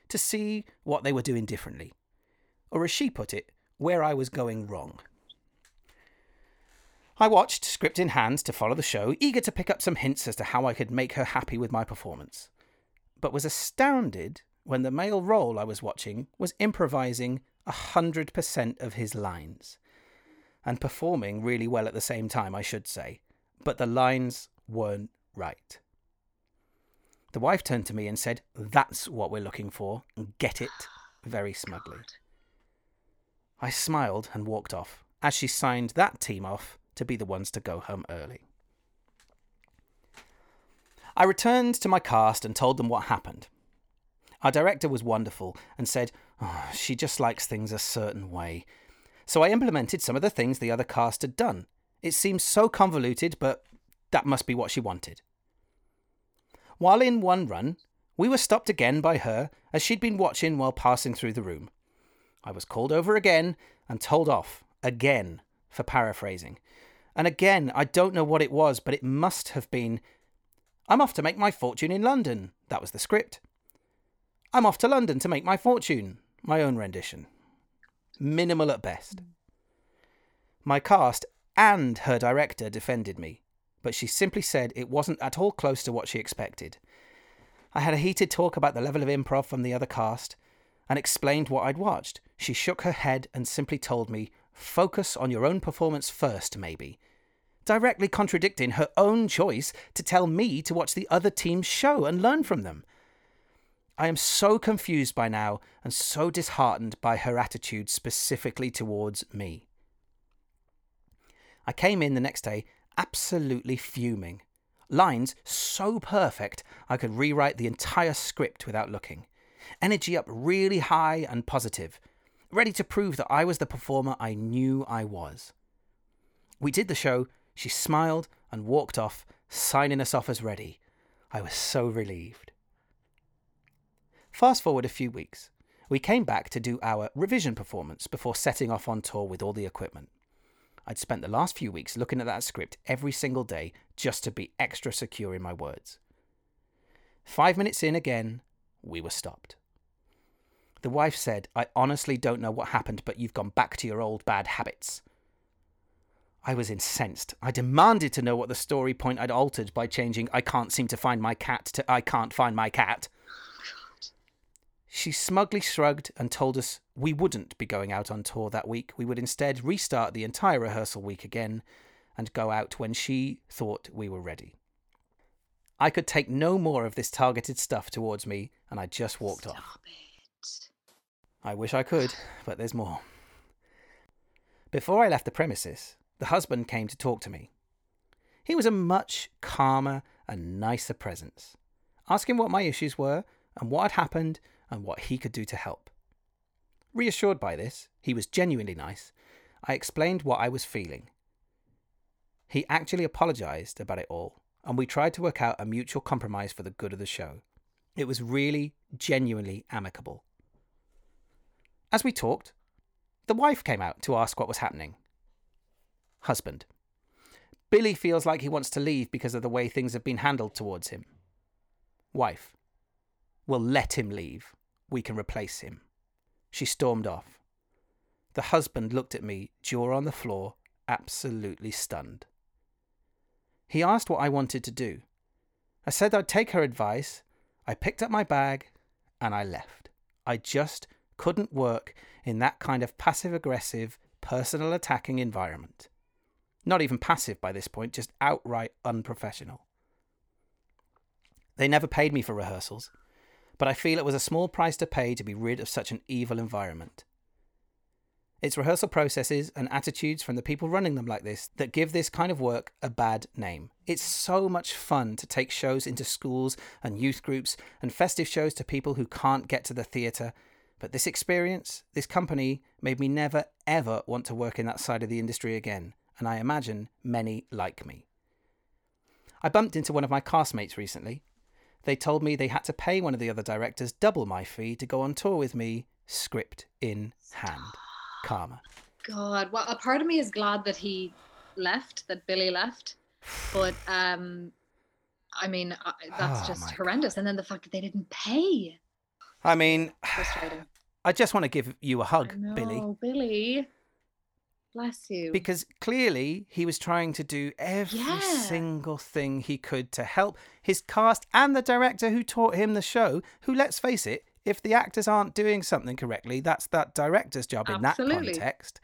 To see what they were doing differently. Or as she put it, where I was going wrong. I watched, script in hand, to follow the show, eager to pick up some hints as to how I could make her happy with my performance, but was astounded when the male role I was watching was improvising 100% of his lines. And performing really well at the same time, I should say, but the lines weren't right. The wife turned to me and said, That's what we're looking for. Get it? very smugly. I smiled and walked off as she signed that team off to be the ones to go home early. I returned to my cast and told them what happened. Our director was wonderful and said, oh, She just likes things a certain way. So I implemented some of the things the other cast had done. It seems so convoluted, but that must be what she wanted. While in one run, we were stopped again by her as she'd been watching while passing through the room. I was called over again and told off again for paraphrasing. And again, I don't know what it was, but it must have been I'm off to make my fortune in London. That was the script. I'm off to London to make my fortune. My own rendition. Minimal at best. My cast and her director defended me, but she simply said it wasn't at all close to what she expected. I had a heated talk about the level of improv from the other cast and explained what I'd watched. She shook her head and simply told me, focus on your own performance first, maybe. Directly contradicting her own choice to tell me to watch the other team's show and learn from them. I am so confused by now and so disheartened by her attitude specifically towards me. I came in the next day absolutely fuming. Lines so perfect I could rewrite the entire script without looking. Energy up really high and positive, ready to prove that I was the performer I knew I was. We did the show, she smiled and walked off, signing us off as ready. I was so relieved. Fast forward a few weeks. We came back to do our revision performance before setting off on tour with all the equipment. I'd spent the last few weeks looking at that script every single day just to be extra secure in my words. Five minutes in again, we were stopped. The wife said, I honestly don't know what happened, but you've gone back to your old bad habits. I was incensed. I demanded to know what the story point I'd altered by changing I can't seem to find my cat to I can't find my cat. She smugly shrugged and told us we wouldn't be going out on tour that week. We would instead restart the entire rehearsal week again and go out when she thought we were ready. I could take no more of this targeted stuff towards me, and I just walked Stop off. It. I wish I could, but there's more. Before I left the premises, the husband came to talk to me. He was a much calmer and nicer presence, asking what my issues were and what had happened and what he could do to help. Reassured by this, he was genuinely nice. I explained what I was feeling. He actually apologised about it all, and we tried to work out a mutual compromise for the good of the show. It was really, genuinely amicable. As we talked, the wife came out to ask what was happening. Husband. Billy feels like he wants to leave because of the way things have been handled towards him. Wife. We'll let him leave. We can replace him. She stormed off. The husband looked at me, jaw on the floor, absolutely stunned. He asked what I wanted to do. I said I'd take her advice. I picked up my bag and I left. I just couldn't work in that kind of passive aggressive, personal attacking environment. Not even passive by this point, just outright unprofessional. They never paid me for rehearsals but I feel it was a small price to pay to be rid of such an evil environment. It's rehearsal processes and attitudes from the people running them like this that give this kind of work a bad name. It's so much fun to take shows into schools and youth groups and festive shows to people who can't get to the theatre, but this experience, this company, made me never ever want to work in that side of the industry again, and I imagine many like me. I bumped into one of my castmates recently. They told me they had to pay one of the other directors double my fee to go on tour with me, script in hand. Karma. God, well, a part of me is glad that he left, that Billy left, but um, I mean, I, that's Oh, just horrendous. And then the fact that they didn't pay, I mean. I just want to give you a hug, know, Billy, Billy, bless you. because clearly he was trying to do every Yeah. single thing he could to help his cast and the director who taught him the show, who, let's face it, if the actors aren't doing something correctly, that's that director's job in that Absolutely. context.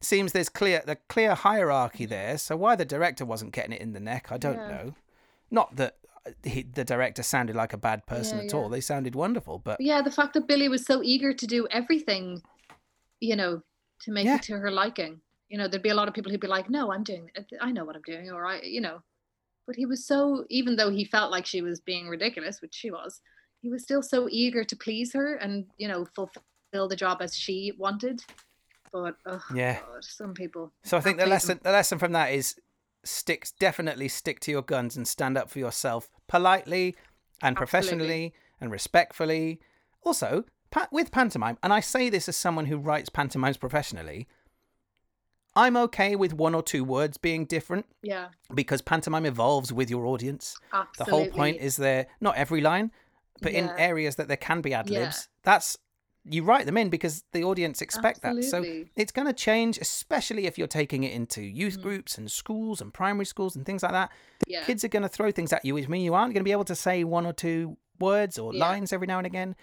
Seems there's clear the clear hierarchy there, so why the director wasn't getting it in the neck, I don't Yeah. know. Not that uh, he, the director sounded like a bad person Yeah, at all. They sounded wonderful, but yeah, the fact that Billy was so eager to do everything, you know, to make it to her liking. You know, there'd be a lot of people who'd be like, "No, I'm doing. Uh, I know what I'm doing, or I, you know." But he was so, even though he felt like she was being ridiculous, which she was, he was still so eager to please her and you know fulfill the job as she wanted. But oh Yeah. God, some people. So I think the lesson them. the lesson from that is stick definitely stick to your guns and stand up for yourself politely and professionally and respectfully. Also, pa- with pantomime, and I say this as someone who writes pantomimes professionally, I'm okay with one or two words being different Yeah, because pantomime evolves with your audience. Absolutely. The whole point is there not every line, but in areas that there can be ad Yeah. that's you write them in because the audience expect that. So it's going to change, especially if you're taking it into youth Mhm. groups and schools and primary schools and things like that. yeah. Kids are going to throw things at you, which mean you aren't going to be able to say one or two words or Yeah. lines every now and again.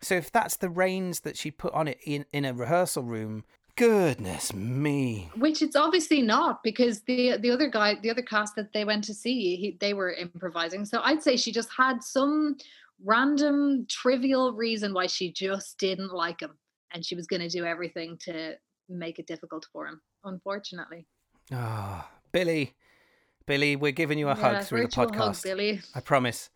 So if that's the reins that she put on it in, in a rehearsal room, goodness me. which it's obviously not because the the other guy the other cast that they went to see he, they were improvising so i'd say she just had some random trivial reason why she just didn't like him and she was going to do everything to make it difficult for him unfortunately Ah, Billy, Billy, we're giving you a hug through the podcast. hug, billy I promise.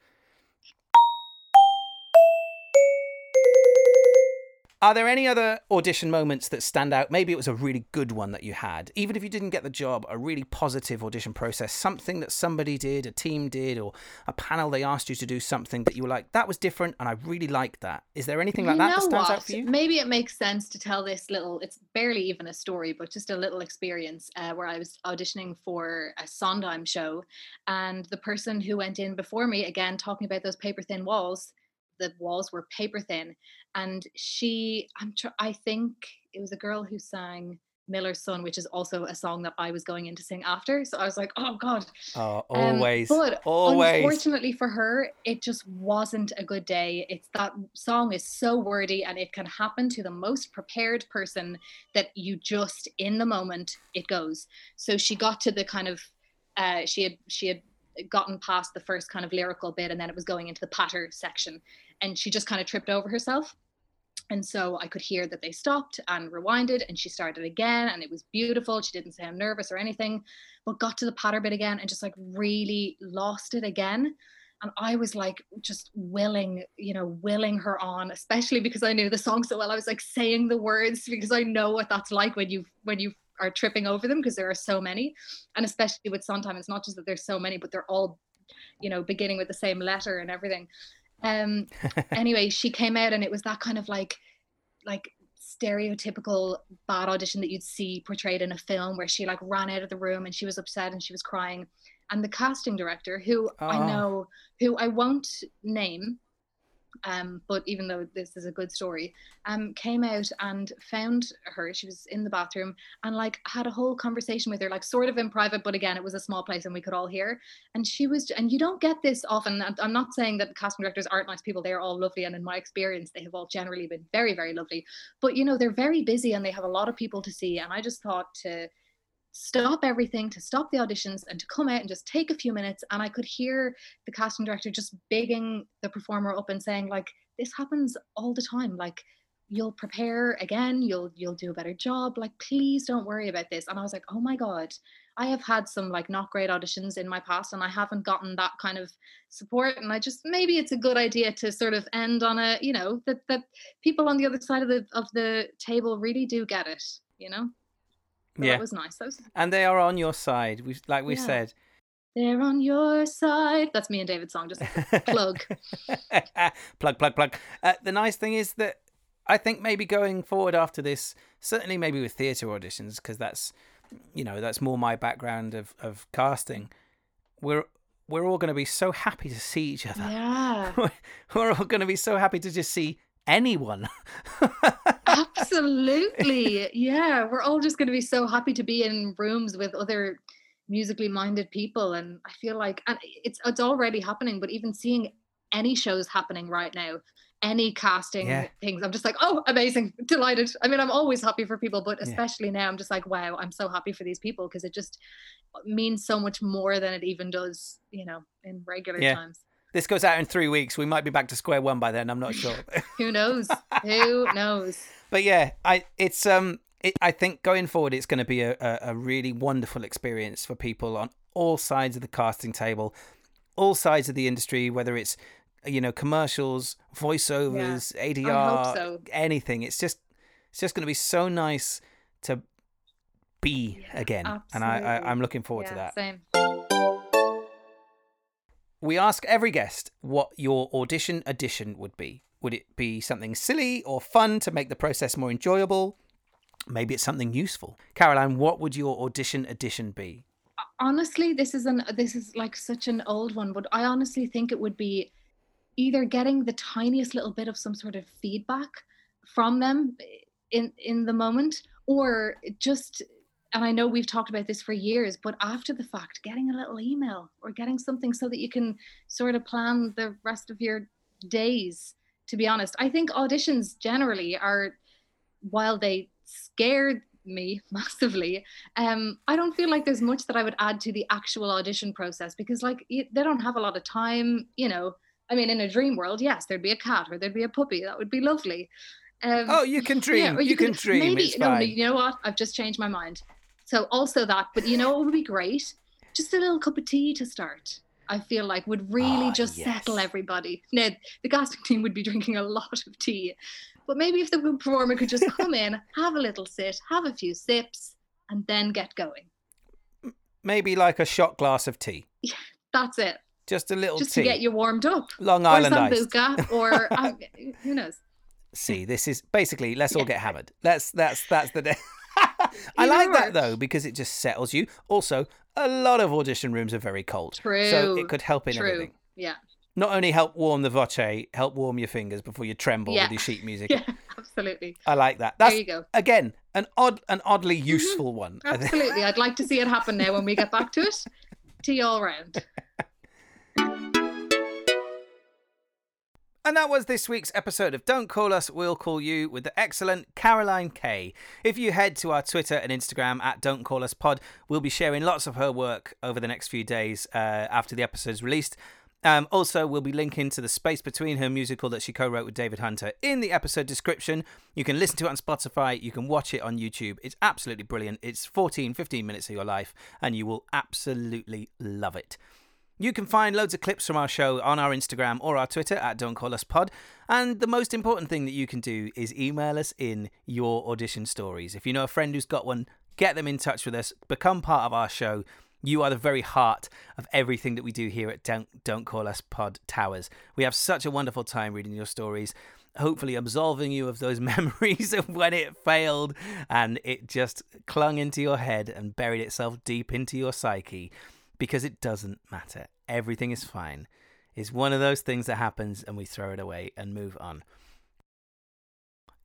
Are there any other audition moments that stand out? Maybe it was a really good one that you had. Even if you didn't get the job, a really positive audition process, something that somebody did, a team did, or a panel they asked you to do something that you were like, that was different and I really liked that. Is there anything like you that that stands what? out for you? Maybe it makes sense to tell this little, it's barely even a story, but just a little experience uh, where I was auditioning for a Sondheim show. And the person who went in before me, again, talking about those paper thin walls, the walls were paper thin. And she, I'm tr- I think it was a girl who sang Miller's Son, which is also a song that I was going in to sing after. So I was like, oh God, Oh, um, always. but always. unfortunately for her, it just wasn't a good day. It's that song is so wordy and it can happen to the most prepared person that you just in the moment it goes. So she got to the kind of uh she had she had gotten past the first kind of lyrical bit and then it was going into the patter section and she just kind of tripped over herself. And so I could hear that they stopped and rewinded and she started again and it was beautiful. She didn't sound nervous or anything but got to the patter bit again and just like really lost it again. And I was like just willing, you know, willing her on, especially because I knew the song so well. I was like saying the words because I know what that's like when you when you are tripping over them because there are so many. And especially with Sondheim, it's not just that there's so many, but they're all, you know, beginning with the same letter and everything. Um anyway, she came out and it was that kind of like like stereotypical bad audition that you'd see portrayed in a film where she like ran out of the room and she was upset and she was crying and the casting director who i Oh. know who i won't name um, but even though this is a good story, um, came out and found her. She was in the bathroom and like had a whole conversation with her, like sort of in private, but again, it was a small place and we could all hear. And she was, and you don't get this often. I'm not saying that the casting directors aren't nice people; they are all lovely, and in my experience, they have all generally been very, very lovely. But you know, they're very busy and they have a lot of people to see. And I just thought to stop everything, to stop the auditions, and to come out and just take a few minutes. And I could hear the casting director just bigging the performer up and saying, like, this happens all the time. Like, you'll prepare again, you'll you'll do a better job. Like, please don't worry about this. And I was like, oh my God. I have had some like not great auditions in my past and I haven't gotten that kind of support. And I just maybe it's a good idea to sort of end on a, you know, that that people on the other side of the of the table really do get it, you know? So yeah. That was nice. That was and they are on your side. We like we Yeah. said, They're on your side. That's me and David's song. Just plug. plug, plug, plug. Uh, the nice thing is that I think maybe going forward after this, certainly maybe with theatre auditions, because that's, you know, that's more my background of, of casting. We're we're all going to be so happy to see each other. Yeah. we're all going to be so happy to just see anyone. Absolutely. Yeah. We're all just going to be so happy to be in rooms with other musically minded people. And I feel like and it's it's already happening, but even seeing any shows happening right now, any casting Yeah. things, I'm just like, oh, amazing, delighted. I mean, I'm always happy for people, but Yeah. especially now, I'm just like, wow, I'm so happy for these people because it just means so much more than it even does, you know, in regular Yeah. times. This goes out in three weeks. We might be back to square one by then. I'm not sure. Who knows? Who knows? but yeah, I it's um it, I think going forward it's going to be a, a, a really wonderful experience for people on all sides of the casting table, all sides of the industry, whether it's you know commercials, voiceovers, ADR, so. anything. It's just it's just going to be so nice to be Yeah, again, and I, I I'm looking forward to that. Same. We ask every guest what your audition audition would be. Would it be something silly or fun to make the process more enjoyable? Maybe it's something useful. Caroline, what would your audition audition be? honestly this is an this is like such an old one but i honestly think it would be either getting the tiniest little bit of some sort of feedback from them in in the moment or just and i know we've talked about this for years but after the fact getting a little email or getting something so that you can sort of plan the rest of your days to be honest. I think auditions generally are while they scared me massively um i don't feel like there's much that i would add to the actual audition process because like they don't have a lot of time you know. I mean in a dream world yes there'd be a cat or there'd be a puppy. That would be lovely. Um Oh, you can dream. or you, can could- dream. maybe no, no you know what? I've just changed my mind so also that but you know what would be great just a little cup of tea to start i feel like would really Ah, just settle everybody now the casting team would be drinking a lot of tea but maybe if the performer could just come in have a little sit have a few sips and then get going Maybe like a shot glass of tea. Yeah, that's it Just a little just tea. to get you warmed up Long or Island iced. sambuca or um, who knows See, this is basically let's all get hammered. That's that's that's the day. I like that though because it just settles you. Also, a lot of audition rooms are very cold, so it could help in true everything. yeah Not only help warm the voce, help warm your fingers before you tremble Yeah. with your sheet music. yeah absolutely I like that. That's there you go again an odd, an oddly mm-hmm. useful one. I think. Absolutely. I'd like to see it happen now when we get back to it. Tea all round. And that was this week's episode of Don't Call Us, We'll Call You with the excellent Caroline Kay. If you head to our Twitter and Instagram at Don't Call Us Pod, we'll be sharing lots of her work over the next few days uh, after the episode's released. Um, also, we'll be linking to the Space Between Her musical that she co wrote with David Hunter in the episode description. You can listen to it on Spotify, you can watch it on YouTube. It's absolutely brilliant. It's 14, 15 minutes of your life, and you will absolutely love it. You can find loads of clips from our show on our Instagram or our Twitter at Don't Call Us Pod. And the most important thing that you can do is email us in your audition stories. If you know a friend who's got one, get them in touch with us, become part of our show. You are the very heart of everything that we do here at Don't, Don't Call Us Pod Towers. We have such a wonderful time reading your stories, hopefully absolving you of those memories of when it failed and it just clung into your head and buried itself deep into your psyche because it doesn't matter. Everything is fine. It's one of those things that happens and we throw it away and move on.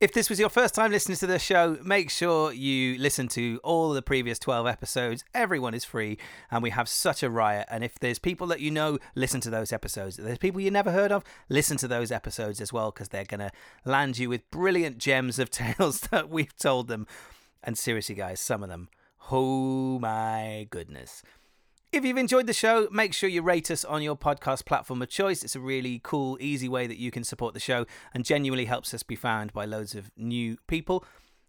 If this was your first time listening to the show, make sure you listen to all the previous 12 episodes. Everyone is free and we have such a riot. And if there's people that you know, listen to those episodes. If there's people you never heard of, listen to those episodes as well because they're going to land you with brilliant gems of tales that we've told them. And seriously, guys, some of them, oh my goodness. If you've enjoyed the show, make sure you rate us on your podcast platform of choice. It's a really cool, easy way that you can support the show and genuinely helps us be found by loads of new people.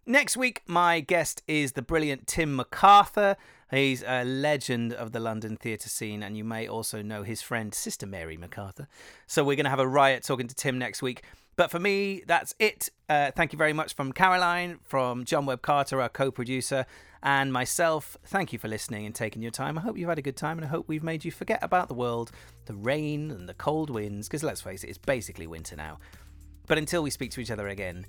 Next week, my guest is the brilliant Tim McArthur. He's a legend of the London theatre scene, and you may also know his friend, Sister Mary McArthur. So, we're going to have a riot talking to Tim next week. But for me, that's it. Uh, thank you very much from Caroline, from John Webb Carter, our co producer, and myself, thank you for listening and taking your time. I hope you've had a good time and I hope we've made you forget about the world, the rain, and the cold winds, because let's face it, it's basically winter now. But until we speak to each other again,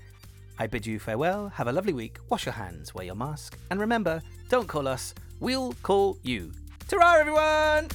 I bid you farewell, have a lovely week, wash your hands, wear your mask, and remember, don't call us, we'll call you. Ta everyone!